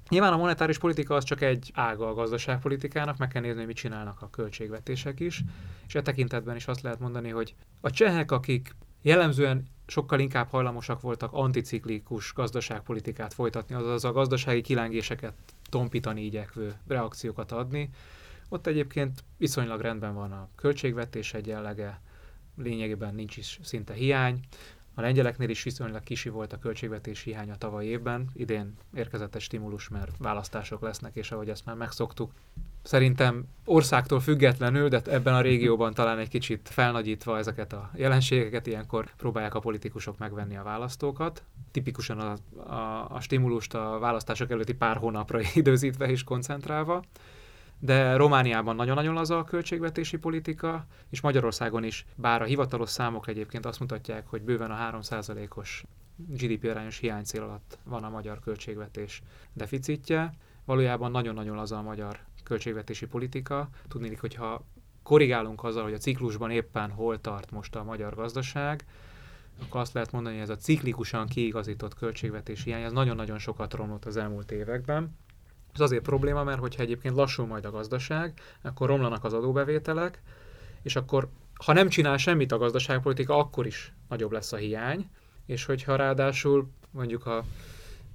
Nyilván a monetáris politika az csak egy ága a gazdaságpolitikának, meg kell nézni, hogy mit csinálnak a költségvetések is, és e tekintetben is azt lehet mondani, hogy a csehek, akik jellemzően sokkal inkább hajlamosak voltak anticiklikus gazdaságpolitikát folytatni, azaz a gazdasági kilengéseket tompítani igyekvő reakciókat adni. Ott egyébként viszonylag rendben van a költségvetés egyenlege, lényegében nincs is szinte hiány. A lengyeleknél is viszonylag kisi volt a költségvetés hiánya tavaly évben, idén érkezett egy stimulus, mert választások lesznek, és ahogy ezt már megszoktuk, szerintem országtól függetlenül, de ebben a régióban talán egy kicsit felnagyítva ezeket a jelenségeket, ilyenkor próbálják a politikusok megvenni a választókat. Tipikusan a, a, a stimulust a választások előtti pár hónapra (laughs) időzítve és koncentrálva de Romániában nagyon-nagyon laza a költségvetési politika, és Magyarországon is, bár a hivatalos számok egyébként azt mutatják, hogy bőven a 3%-os GDP arányos hiánycél alatt van a magyar költségvetés deficitje, valójában nagyon-nagyon laza a magyar költségvetési politika. Tudni, hogyha korrigálunk azzal, hogy a ciklusban éppen hol tart most a magyar gazdaság, akkor azt lehet mondani, hogy ez a ciklikusan kiigazított költségvetési hiány, ez nagyon-nagyon sokat romlott az elmúlt években Ez azért probléma, mert hogyha egyébként lassul majd a gazdaság, akkor romlanak az adóbevételek, és akkor ha nem csinál semmit a gazdaságpolitika, akkor is nagyobb lesz a hiány, és hogyha ráadásul mondjuk a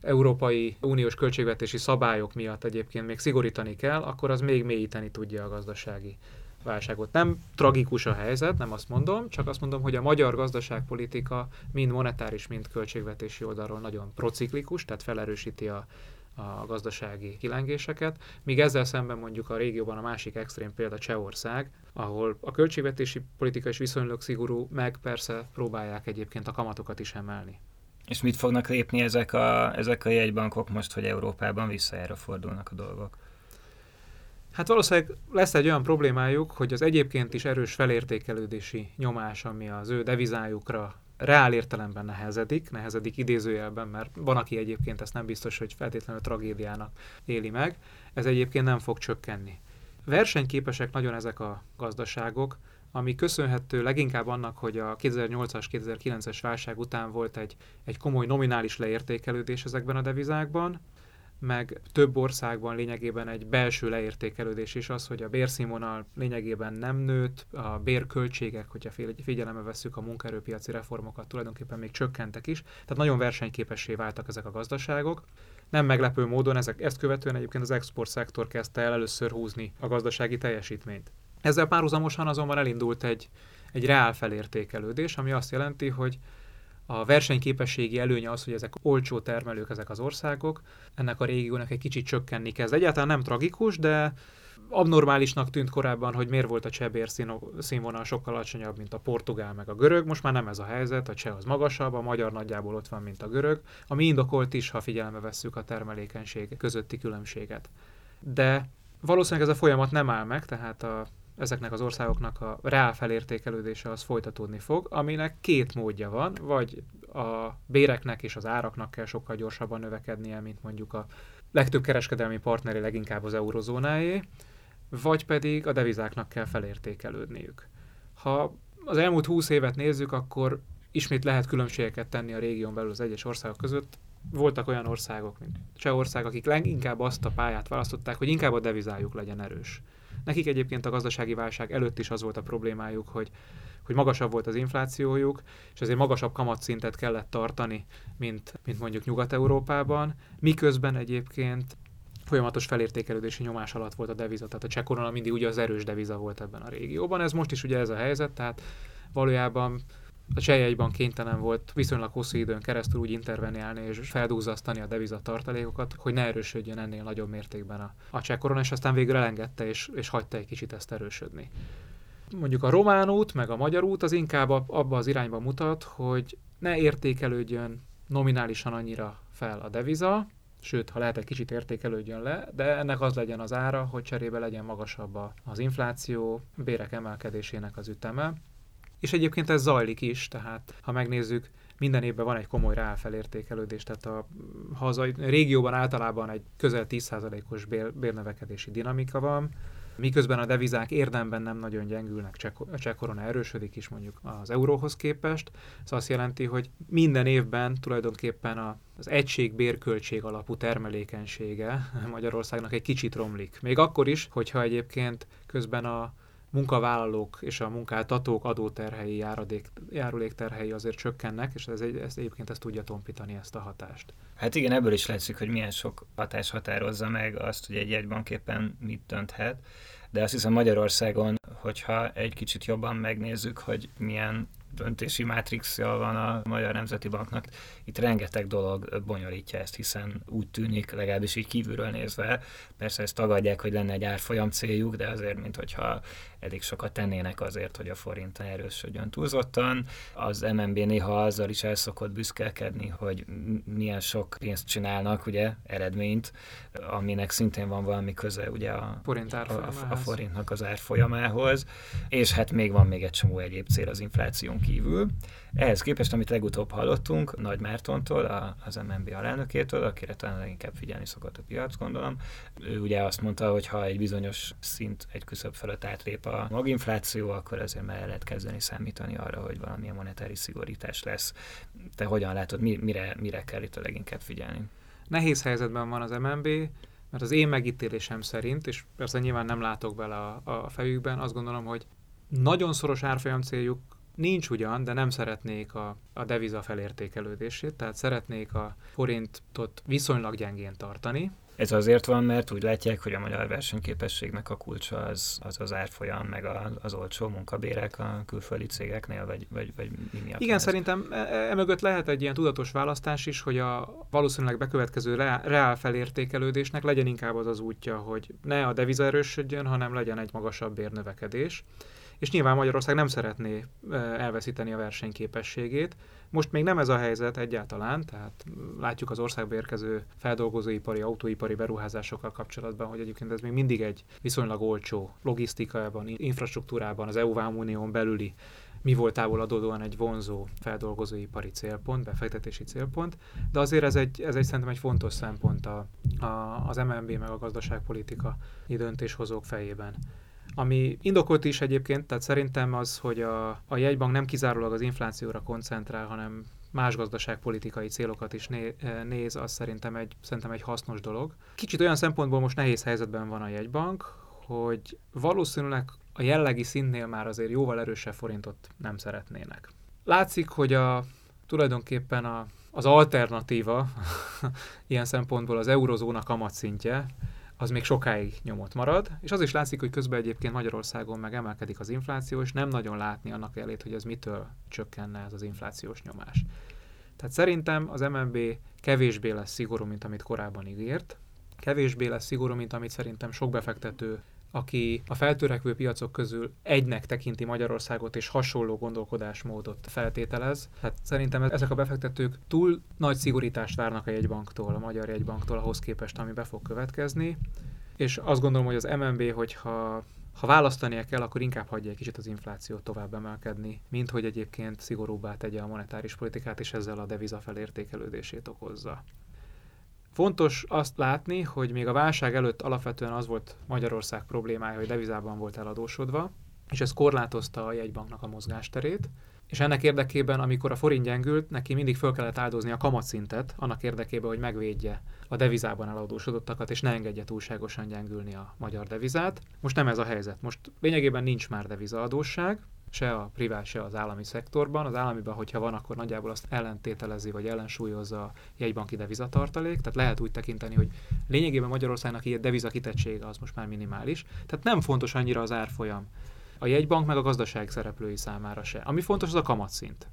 Európai Uniós költségvetési szabályok miatt egyébként még szigorítani kell, akkor az még mélyíteni tudja a gazdasági válságot. Nem tragikus a helyzet, nem azt mondom, csak azt mondom, hogy a magyar gazdaságpolitika mind monetáris, mind költségvetési oldalról nagyon prociklikus, tehát felerősíti a, a gazdasági kilengéseket, míg ezzel szemben mondjuk a régióban a másik extrém példa Csehország, ahol a költségvetési politika is viszonylag szigorú, meg persze próbálják egyébként a kamatokat is emelni. És mit fognak lépni ezek a, ezek a jegybankok most, hogy Európában visszajára fordulnak a dolgok? Hát valószínűleg lesz egy olyan problémájuk, hogy az egyébként is erős felértékelődési nyomás, ami az ő devizájukra reál értelemben nehezedik, nehezedik idézőjelben, mert van, aki egyébként ezt nem biztos, hogy feltétlenül tragédiának éli meg, ez egyébként nem fog csökkenni. Versenyképesek nagyon ezek a gazdaságok, ami köszönhető leginkább annak, hogy a 2008-as, 2009-es válság után volt egy, egy komoly nominális leértékelődés ezekben a devizákban, meg több országban lényegében egy belső leértékelődés is az, hogy a bérszínvonal lényegében nem nőtt, a bérköltségek, hogyha figyelembe vesszük a munkaerőpiaci reformokat, tulajdonképpen még csökkentek is, tehát nagyon versenyképessé váltak ezek a gazdaságok. Nem meglepő módon ezek, ezt követően egyébként az export szektor kezdte el először húzni a gazdasági teljesítményt. Ezzel párhuzamosan azonban elindult egy, egy reál felértékelődés, ami azt jelenti, hogy a versenyképességi előnye az, hogy ezek olcsó termelők ezek az országok, ennek a régiónak egy kicsit csökkenni kezd. Egyáltalán nem tragikus, de abnormálisnak tűnt korábban, hogy miért volt a cseh színvonal sokkal alacsonyabb, mint a portugál meg a görög. Most már nem ez a helyzet, a cseh az magasabb, a magyar nagyjából ott van, mint a görög, ami indokolt is, ha figyelembe vesszük a termelékenység közötti különbséget. De valószínűleg ez a folyamat nem áll meg, tehát a ezeknek az országoknak a reál felértékelődése az folytatódni fog, aminek két módja van, vagy a béreknek és az áraknak kell sokkal gyorsabban növekednie, mint mondjuk a legtöbb kereskedelmi partneri, leginkább az eurozónáé, vagy pedig a devizáknak kell felértékelődniük. Ha az elmúlt 20 évet nézzük, akkor ismét lehet különbségeket tenni a régión belül az egyes országok között. Voltak olyan országok, mint Csehország, akik leginkább azt a pályát választották, hogy inkább a devizájuk legyen erős. Nekik egyébként a gazdasági válság előtt is az volt a problémájuk, hogy, hogy magasabb volt az inflációjuk, és ezért magasabb kamatszintet kellett tartani, mint, mint mondjuk Nyugat-Európában, miközben egyébként folyamatos felértékelődési nyomás alatt volt a deviza, tehát a cseh korona mindig ugye az erős deviza volt ebben a régióban. Ez most is ugye ez a helyzet, tehát valójában a csehjegyban kénytelen volt viszonylag hosszú időn keresztül úgy interveniálni és feldúzasztani a devizat tartalékokat, hogy ne erősödjön ennél nagyobb mértékben a, a cseh korona, és aztán végül elengedte és, és hagyta egy kicsit ezt erősödni. Mondjuk a román út, meg a magyar út az inkább abba az irányba mutat, hogy ne értékelődjön nominálisan annyira fel a deviza, sőt, ha lehet egy kicsit értékelődjön le, de ennek az legyen az ára, hogy cserébe legyen magasabb az infláció, bérek emelkedésének az üteme, és egyébként ez zajlik is, tehát ha megnézzük, minden évben van egy komoly ráfelértékelődés, tehát a hazai a régióban általában egy közel 10%-os bér, bérnövekedési dinamika van, miközben a devizák érdemben nem nagyon gyengülnek, a cseh korona erősödik is mondjuk az euróhoz képest. Ez azt jelenti, hogy minden évben tulajdonképpen a, az egység bérköltség alapú termelékenysége Magyarországnak egy kicsit romlik. Még akkor is, hogyha egyébként közben a munkavállalók és a munkáltatók adóterhei, járadék, járulékterhei azért csökkennek, és ez, egy, ez egyébként ezt tudja tompítani ezt a hatást. Hát igen, ebből is látszik, hogy milyen sok hatás határozza meg azt, hogy egy jegybank mit dönthet, de azt hiszem Magyarországon, hogyha egy kicsit jobban megnézzük, hogy milyen döntési mátrixja van a Magyar Nemzeti Banknak. Itt rengeteg dolog bonyolítja ezt, hiszen úgy tűnik, legalábbis így kívülről nézve, persze ezt tagadják, hogy lenne egy árfolyam céljuk, de azért, mint hogyha elég sokat tennének azért, hogy a forint erősödjön túlzottan. Az MNB néha azzal is el szokott büszkelkedni, hogy milyen sok pénzt csinálnak, ugye, eredményt, aminek szintén van valami köze ugye a, forint a, a, a forintnak az árfolyamához, és hát még van még egy csomó egyéb cél az infláción kívül. Ehhez képest, amit legutóbb hallottunk Nagy Mártontól, az MNB alelnökétől, akire talán leginkább figyelni szokott a piac, gondolom, ő ugye azt mondta, hogy ha egy bizonyos szint, egy küszöbb felett átlép a maginfláció, akkor azért már lehet kezdeni számítani arra, hogy valamilyen monetáris szigorítás lesz. Te hogyan látod, mire, mire kell itt a leginkább figyelni? Nehéz helyzetben van az MNB, mert az én megítélésem szerint, és persze nyilván nem látok bele a, a fejükben, azt gondolom, hogy nagyon szoros árfolyam céljuk nincs ugyan, de nem szeretnék a, a deviza felértékelődését, tehát szeretnék a forintot viszonylag gyengén tartani, ez azért van, mert úgy látják, hogy a magyar versenyképességnek a kulcsa az az, az árfolyam, meg a, az olcsó munkabérek a külföldi cégeknél, vagy, vagy, vagy mi miatt? Igen, szerintem emögött e, lehet egy ilyen tudatos választás is, hogy a valószínűleg bekövetkező reál felértékelődésnek legyen inkább az az útja, hogy ne a deviza erősödjön, hanem legyen egy magasabb bérnövekedés és nyilván Magyarország nem szeretné elveszíteni a versenyképességét. Most még nem ez a helyzet egyáltalán, tehát látjuk az országba érkező feldolgozóipari, autóipari beruházásokkal kapcsolatban, hogy egyébként ez még mindig egy viszonylag olcsó logisztikában, infrastruktúrában, az EU Unión belüli mi voltából adódóan egy vonzó feldolgozóipari célpont, befektetési célpont, de azért ez egy, ez egy szerintem egy fontos szempont a, a, az MNB meg a gazdaságpolitika döntéshozók fejében. Ami indokolt is egyébként, tehát szerintem az, hogy a, a jegybank nem kizárólag az inflációra koncentrál, hanem más gazdaságpolitikai célokat is eh, néz, az szerintem egy, szerintem egy hasznos dolog. Kicsit olyan szempontból most nehéz helyzetben van a jegybank, hogy valószínűleg a jellegi szintnél már azért jóval erősebb forintot nem szeretnének. Látszik, hogy a tulajdonképpen a, az alternatíva (laughs) ilyen szempontból az eurozóna kamatszintje, az még sokáig nyomot marad, és az is látszik, hogy közben egyébként Magyarországon meg emelkedik az infláció, és nem nagyon látni annak elét, hogy ez mitől csökkenne ez az inflációs nyomás. Tehát szerintem az MNB kevésbé lesz szigorú, mint amit korábban ígért, kevésbé lesz szigorú, mint amit szerintem sok befektető aki a feltörekvő piacok közül egynek tekinti Magyarországot és hasonló gondolkodásmódot feltételez. Hát szerintem ezek a befektetők túl nagy szigorítást várnak a jegybanktól, a magyar jegybanktól ahhoz képest, ami be fog következni. És azt gondolom, hogy az MNB, hogyha ha választania kell, akkor inkább hagyja egy kicsit az inflációt tovább emelkedni, mint hogy egyébként szigorúbbá tegye a monetáris politikát, és ezzel a deviza felértékelődését okozza. Fontos azt látni, hogy még a válság előtt alapvetően az volt Magyarország problémája, hogy devizában volt eladósodva, és ez korlátozta a jegybanknak a mozgásterét, és ennek érdekében, amikor a forint gyengült, neki mindig föl kellett áldozni a kamatszintet, annak érdekében, hogy megvédje a devizában eladósodottakat, és ne engedje túlságosan gyengülni a magyar devizát. Most nem ez a helyzet. Most lényegében nincs már devizaadósság, se a privát, se az állami szektorban. Az államiban, hogyha van, akkor nagyjából azt ellentételezi, vagy ellensúlyozza a jegybanki devizatartalék. Tehát lehet úgy tekinteni, hogy lényegében Magyarországnak ilyen devizakitettsége az most már minimális. Tehát nem fontos annyira az árfolyam a jegybank meg a gazdaság szereplői számára se. Ami fontos, az a kamatszint.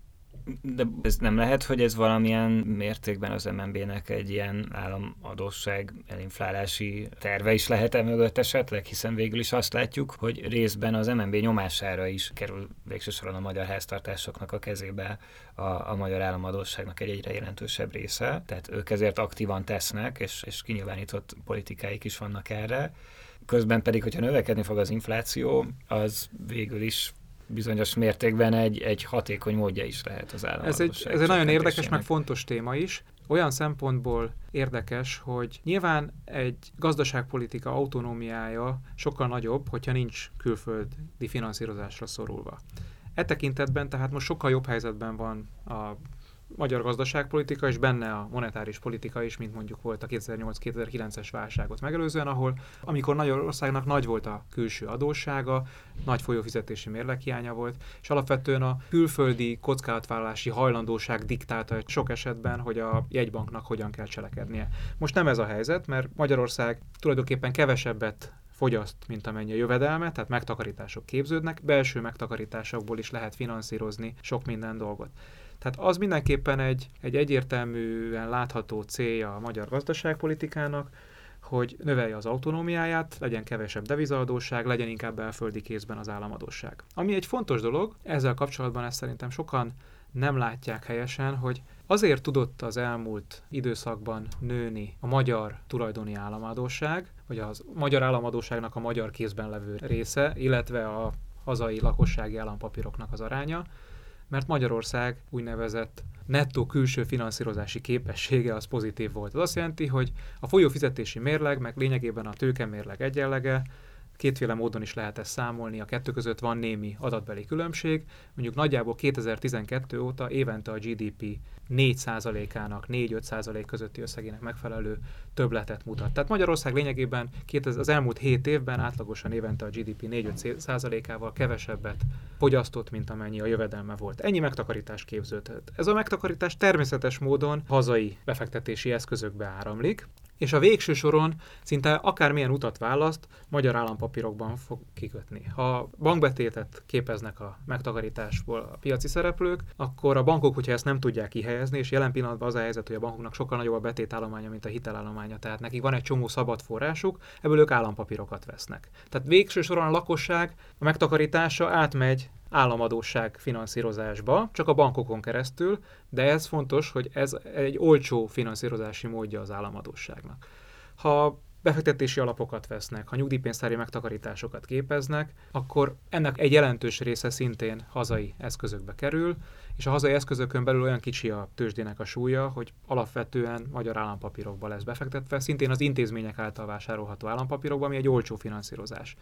De ez nem lehet, hogy ez valamilyen mértékben az MNB-nek egy ilyen államadóság elinflálási terve is lehet e mögött esetleg, hiszen végül is azt látjuk, hogy részben az MNB nyomására is kerül végső soron a magyar háztartásoknak a kezébe a, a magyar államadóságnak egy egyre jelentősebb része, tehát ők ezért aktívan tesznek, és, és kinyilvánított politikáik is vannak erre. Közben pedig, hogyha növekedni fog az infláció, az végül is bizonyos mértékben egy, egy hatékony módja is lehet az Ez egy, ez egy nagyon érdekes, meg fontos téma is. Olyan szempontból érdekes, hogy nyilván egy gazdaságpolitika autonómiája sokkal nagyobb, hogyha nincs külföldi finanszírozásra szorulva. E tekintetben tehát most sokkal jobb helyzetben van a magyar gazdaságpolitika, és benne a monetáris politika is, mint mondjuk volt a 2008-2009-es válságot megelőzően, ahol amikor Magyarországnak nagy volt a külső adóssága, nagy folyófizetési mérleghiánya volt, és alapvetően a külföldi kockázatvállalási hajlandóság diktálta sok esetben, hogy a jegybanknak hogyan kell cselekednie. Most nem ez a helyzet, mert Magyarország tulajdonképpen kevesebbet fogyaszt, mint amennyi a jövedelme, tehát megtakarítások képződnek, belső megtakarításokból is lehet finanszírozni sok minden dolgot. Tehát az mindenképpen egy, egy egyértelműen látható célja a magyar gazdaságpolitikának, hogy növelje az autonómiáját, legyen kevesebb devizaadóság, legyen inkább belföldi kézben az államadóság. Ami egy fontos dolog, ezzel kapcsolatban ezt szerintem sokan nem látják helyesen, hogy azért tudott az elmúlt időszakban nőni a magyar tulajdoni államadóság, vagy az magyar államadóságnak a magyar kézben levő része, illetve a hazai lakossági állampapíroknak az aránya, mert Magyarország úgynevezett nettó külső finanszírozási képessége az pozitív volt. Ez azt jelenti, hogy a folyófizetési mérleg, meg lényegében a tőkemérleg egyenlege kétféle módon is lehet ezt számolni, a kettő között van némi adatbeli különbség. Mondjuk nagyjából 2012 óta évente a GDP 4%-ának, 4-5% közötti összegének megfelelő többletet mutat. Tehát Magyarország lényegében az elmúlt 7 évben átlagosan évente a GDP 4-5%-ával kevesebbet fogyasztott, mint amennyi a jövedelme volt. Ennyi megtakarítás képződhet. Ez a megtakarítás természetes módon hazai befektetési eszközökbe áramlik, és a végső soron szinte akármilyen utat választ, magyar állampapírokban fog kikötni. Ha bankbetétet képeznek a megtakarításból a piaci szereplők, akkor a bankok, hogyha ezt nem tudják kihelyezni, és jelen pillanatban az a helyzet, hogy a bankoknak sokkal nagyobb a betétállománya, mint a hitelállománya, tehát nekik van egy csomó szabad forrásuk, ebből ők állampapírokat vesznek. Tehát végső soron a lakosság a megtakarítása átmegy államadóság finanszírozásba, csak a bankokon keresztül, de ez fontos, hogy ez egy olcsó finanszírozási módja az államadóságnak. Ha befektetési alapokat vesznek, ha nyugdíjpénztári megtakarításokat képeznek, akkor ennek egy jelentős része szintén hazai eszközökbe kerül, és a hazai eszközökön belül olyan kicsi a tőzsdének a súlya, hogy alapvetően magyar állampapírokba lesz befektetve, szintén az intézmények által vásárolható állampapírokba, ami egy olcsó finanszírozás.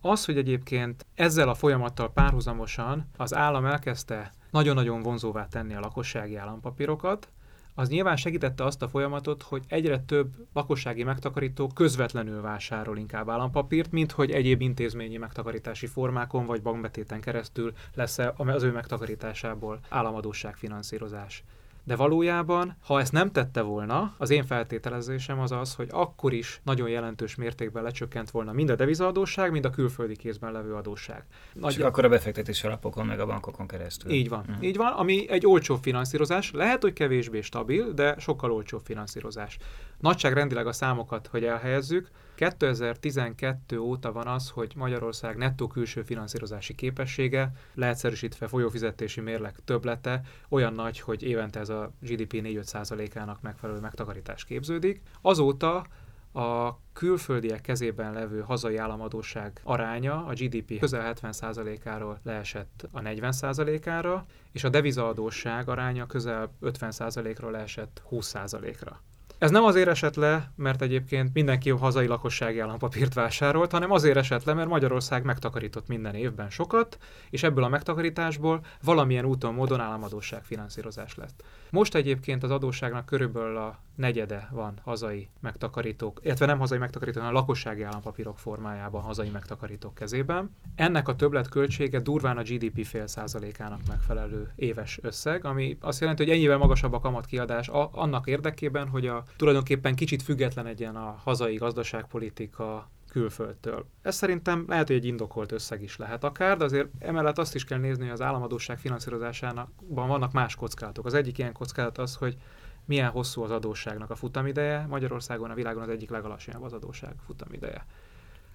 Az, hogy egyébként ezzel a folyamattal párhuzamosan az állam elkezdte nagyon-nagyon vonzóvá tenni a lakossági állampapírokat, az nyilván segítette azt a folyamatot, hogy egyre több lakossági megtakarító közvetlenül vásárol inkább állampapírt, mint hogy egyéb intézményi megtakarítási formákon vagy bankbetéten keresztül lesz az ő megtakarításából államadóság finanszírozás. De valójában, ha ezt nem tette volna, az én feltételezésem az az, hogy akkor is nagyon jelentős mértékben lecsökkent volna mind a devizaadóság, mind a külföldi kézben levő adósság. Nagy... Csak akkor a befektetési alapokon, meg a bankokon keresztül. Így van. Uh-huh. Így van, ami egy olcsó finanszírozás, lehet, hogy kevésbé stabil, de sokkal olcsóbb finanszírozás. Nagyságrendileg a számokat, hogy elhelyezzük, 2012 óta van az, hogy Magyarország nettó külső finanszírozási képessége, leegyszerűsítve folyófizetési mérleg töblete olyan nagy, hogy évente ez a GDP 4-5%-ának megfelelő megtakarítás képződik. Azóta a külföldiek kezében levő hazai államadóság aránya a GDP közel 70%-áról leesett a 40%-ára, és a devizaadóság aránya közel 50%-ról leesett 20%-ra. Ez nem azért esett le, mert egyébként mindenki hazai lakossági állampapírt vásárolt, hanem azért esett le, mert Magyarország megtakarított minden évben sokat, és ebből a megtakarításból valamilyen úton, módon államadóság finanszírozás lett. Most egyébként az adósságnak körülbelül a negyede van hazai megtakarítók, illetve nem hazai megtakarítók, hanem a lakossági állampapírok formájában hazai megtakarítók kezében. Ennek a többletköltsége durván a GDP fél százalékának megfelelő éves összeg, ami azt jelenti, hogy ennyivel magasabb a kamatkiadás annak érdekében, hogy a tulajdonképpen kicsit független egyen a hazai gazdaságpolitika külföldtől. Ez szerintem lehet, hogy egy indokolt összeg is lehet akár, de azért emellett azt is kell nézni, hogy az államadóság finanszírozásában vannak más kockázatok. Az egyik ilyen kockázat az, hogy milyen hosszú az adósságnak a futamideje. Magyarországon a világon az egyik legalacsonyabb az adósság futamideje.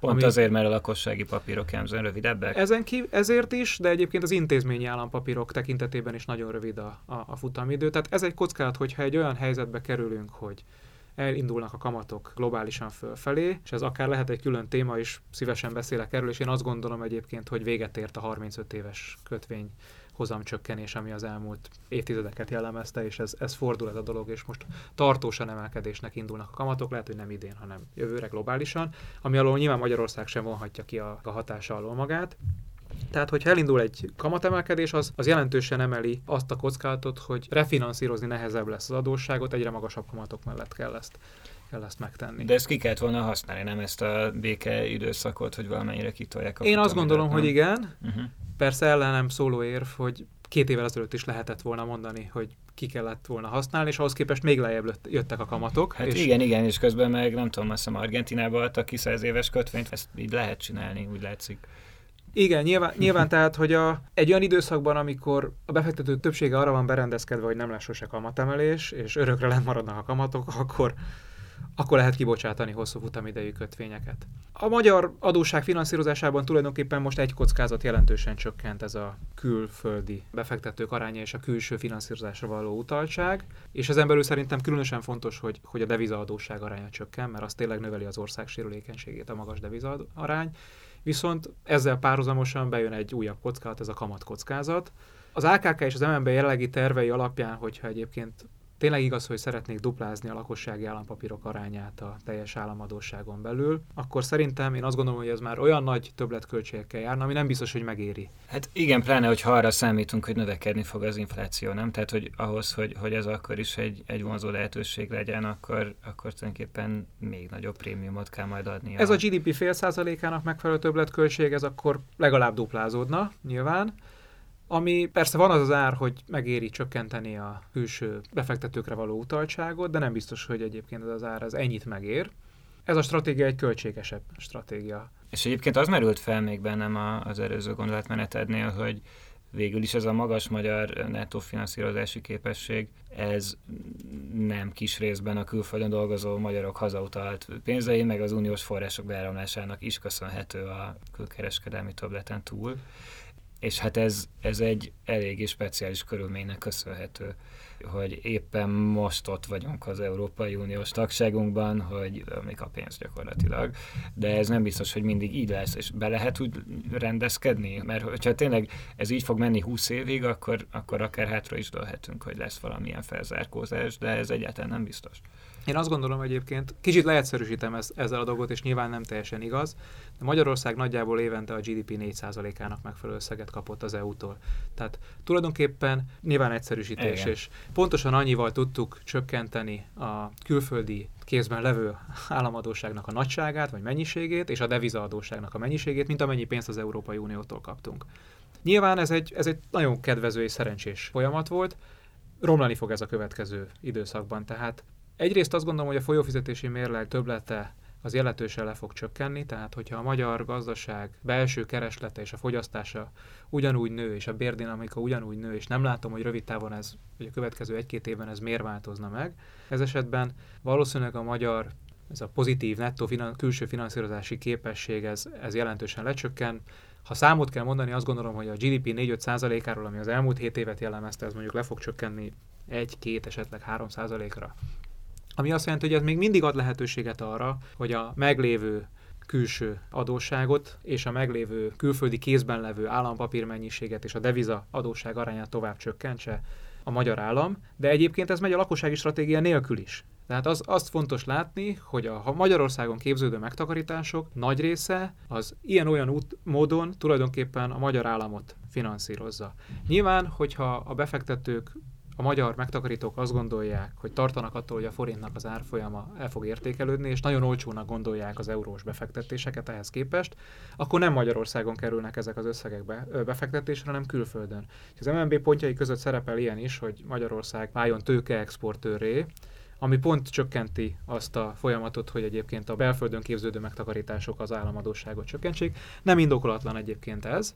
Pont ami, azért, mert a lakossági papírok jelzően rövidebbek? Ezen ki, ezért is, de egyébként az intézményi állampapírok tekintetében is nagyon rövid a, a, a futamidő. Tehát ez egy kockázat, hogyha egy olyan helyzetbe kerülünk, hogy elindulnak a kamatok globálisan fölfelé, és ez akár lehet egy külön téma is, szívesen beszélek erről, és én azt gondolom egyébként, hogy véget ért a 35 éves kötvény hozamcsökkenés, ami az elmúlt évtizedeket jellemezte, és ez, ez fordul ez a dolog, és most tartósan emelkedésnek indulnak a kamatok, lehet, hogy nem idén, hanem jövőre globálisan, ami alól nyilván Magyarország sem vonhatja ki a, a hatása alól magát. Tehát, hogyha elindul egy kamatemelkedés, az, az jelentősen emeli azt a kockázatot, hogy refinanszírozni nehezebb lesz az adósságot, egyre magasabb kamatok mellett kell ezt kell ezt megtenni. De ezt ki kellett volna használni, nem ezt a béke időszakot, hogy valamennyire kitolják a Én azt gondolom, hogy igen. Uh-huh. Persze ellenem szóló érv, hogy két évvel ezelőtt is lehetett volna mondani, hogy ki kellett volna használni, és ahhoz képest még lejjebb jöttek a kamatok. Hát és igen, igen, és közben meg nem tudom, azt hiszem Argentinában adtak ki 100 éves kötvényt, ezt így lehet csinálni, úgy látszik. Igen, nyilván, nyilván tehát, hogy a, egy olyan időszakban, amikor a befektető többsége arra van berendezkedve, hogy nem lesz sose kamatemelés, és örökre lent maradnak a kamatok, akkor, akkor lehet kibocsátani hosszú futamidejű kötvényeket. A magyar adósság finanszírozásában tulajdonképpen most egy kockázat jelentősen csökkent ez a külföldi befektetők aránya és a külső finanszírozásra való utaltság, és ezen belül szerintem különösen fontos, hogy, hogy a devizaadóság aránya csökken, mert az tényleg növeli az ország sérülékenységét a magas deviza arány. Viszont ezzel párhuzamosan bejön egy újabb kockázat, ez a kamat kockázat. Az AKK és az MNB jelenlegi tervei alapján, hogyha egyébként tényleg igaz, hogy szeretnék duplázni a lakossági állampapírok arányát a teljes államadóságon belül, akkor szerintem én azt gondolom, hogy ez már olyan nagy többletköltségekkel járna, ami nem biztos, hogy megéri. Hát igen, pláne, hogy arra számítunk, hogy növekedni fog az infláció, nem? Tehát, hogy ahhoz, hogy, hogy ez akkor is egy, egy vonzó lehetőség legyen, akkor, akkor tulajdonképpen még nagyobb prémiumot kell majd adni. Ez a GDP fél százalékának megfelelő többletköltség, ez akkor legalább duplázódna, nyilván. Ami persze van az az ár, hogy megéri csökkenteni a külső befektetőkre való utaltságot, de nem biztos, hogy egyébként ez az ár az ennyit megér. Ez a stratégia egy költségesebb stratégia. És egyébként az merült fel még bennem az előző gondolatmenetednél, hogy végül is ez a magas magyar nettó finanszírozási képesség, ez nem kis részben a külföldön dolgozó magyarok hazautalt pénzei, meg az uniós források beáramlásának is köszönhető a külkereskedelmi töbleten túl és hát ez, ez egy eléggé speciális körülménynek köszönhető, hogy éppen most ott vagyunk az Európai Uniós tagságunkban, hogy még a pénz gyakorlatilag, de ez nem biztos, hogy mindig így lesz, és be lehet úgy rendezkedni, mert hogyha tényleg ez így fog menni 20 évig, akkor, akkor akár hátra is dőlhetünk, hogy lesz valamilyen felzárkózás, de ez egyáltalán nem biztos. Én azt gondolom egyébként, kicsit leegyszerűsítem ezt, ezzel a dolgot, és nyilván nem teljesen igaz, de Magyarország nagyjából évente a GDP 4%-ának megfelelő összeget kapott az EU-tól. Tehát tulajdonképpen nyilván egyszerűsítés, Igen. és pontosan annyival tudtuk csökkenteni a külföldi kézben levő államadóságnak a nagyságát, vagy mennyiségét, és a devizaadóságnak a mennyiségét, mint amennyi pénzt az Európai Uniótól kaptunk. Nyilván ez egy, ez egy nagyon kedvező és szerencsés folyamat volt, romlani fog ez a következő időszakban, tehát Egyrészt azt gondolom, hogy a folyófizetési mérleg töblete az jelentősen le fog csökkenni, tehát hogyha a magyar gazdaság belső kereslete és a fogyasztása ugyanúgy nő, és a bérdinamika ugyanúgy nő, és nem látom, hogy rövid távon ez, hogy a következő egy-két évben ez miért változna meg, ez esetben valószínűleg a magyar ez a pozitív nettó finan- külső finanszírozási képesség, ez, ez jelentősen lecsökken. Ha számot kell mondani, azt gondolom, hogy a GDP 4-5 ami az elmúlt 7 évet jellemezte, ez mondjuk le fog csökkenni 1-2, esetleg 3 ra ami azt jelenti, hogy ez még mindig ad lehetőséget arra, hogy a meglévő külső adósságot és a meglévő külföldi kézben levő állampapír mennyiséget és a deviza adósság arányát tovább csökkentse a magyar állam, de egyébként ez megy a lakossági stratégia nélkül is. Tehát az, azt fontos látni, hogy a Magyarországon képződő megtakarítások nagy része az ilyen-olyan út, módon tulajdonképpen a magyar államot finanszírozza. Nyilván, hogyha a befektetők a magyar megtakarítók azt gondolják, hogy tartanak attól, hogy a forintnak az árfolyama el fog értékelődni, és nagyon olcsónak gondolják az eurós befektetéseket ehhez képest, akkor nem Magyarországon kerülnek ezek az összegek be, befektetésre, hanem külföldön. Az MNB pontjai között szerepel ilyen is, hogy Magyarország váljon tőkeexportőré, ami pont csökkenti azt a folyamatot, hogy egyébként a belföldön képződő megtakarítások az államadóságot csökkentsék. Nem indokolatlan egyébként ez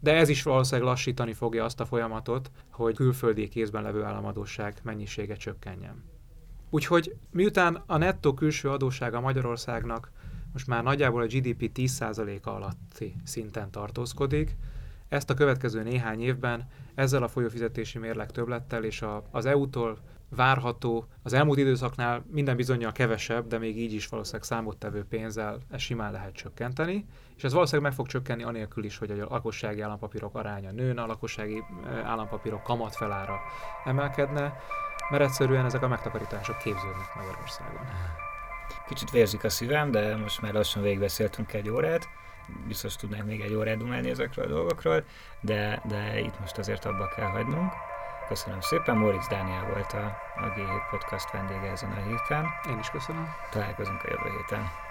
de ez is valószínűleg lassítani fogja azt a folyamatot, hogy külföldi kézben levő államadóság mennyisége csökkenjen. Úgyhogy miután a nettó külső adóssága Magyarországnak most már nagyjából a GDP 10%-a alatti szinten tartózkodik, ezt a következő néhány évben ezzel a folyófizetési mérleg többlettel és a, az EU-tól várható, az elmúlt időszaknál minden bizonyal kevesebb, de még így is valószínűleg számottevő pénzzel ezt simán lehet csökkenteni, és ez valószínűleg meg fog csökkenni anélkül is, hogy a lakossági állampapírok aránya nőne, a lakossági állampapírok kamatfelára emelkedne, mert egyszerűen ezek a megtakarítások képződnek Magyarországon. Kicsit vérzik a szívem, de most már lassan végigbeszéltünk egy órát, biztos tudnánk még egy órát dumálni ezekről a dolgokról, de, de itt most azért abba kell hagynunk. Köszönöm szépen, Moritz Dániel volt a, a G7 Podcast vendége ezen a héten. Én is köszönöm. Találkozunk a jövő héten.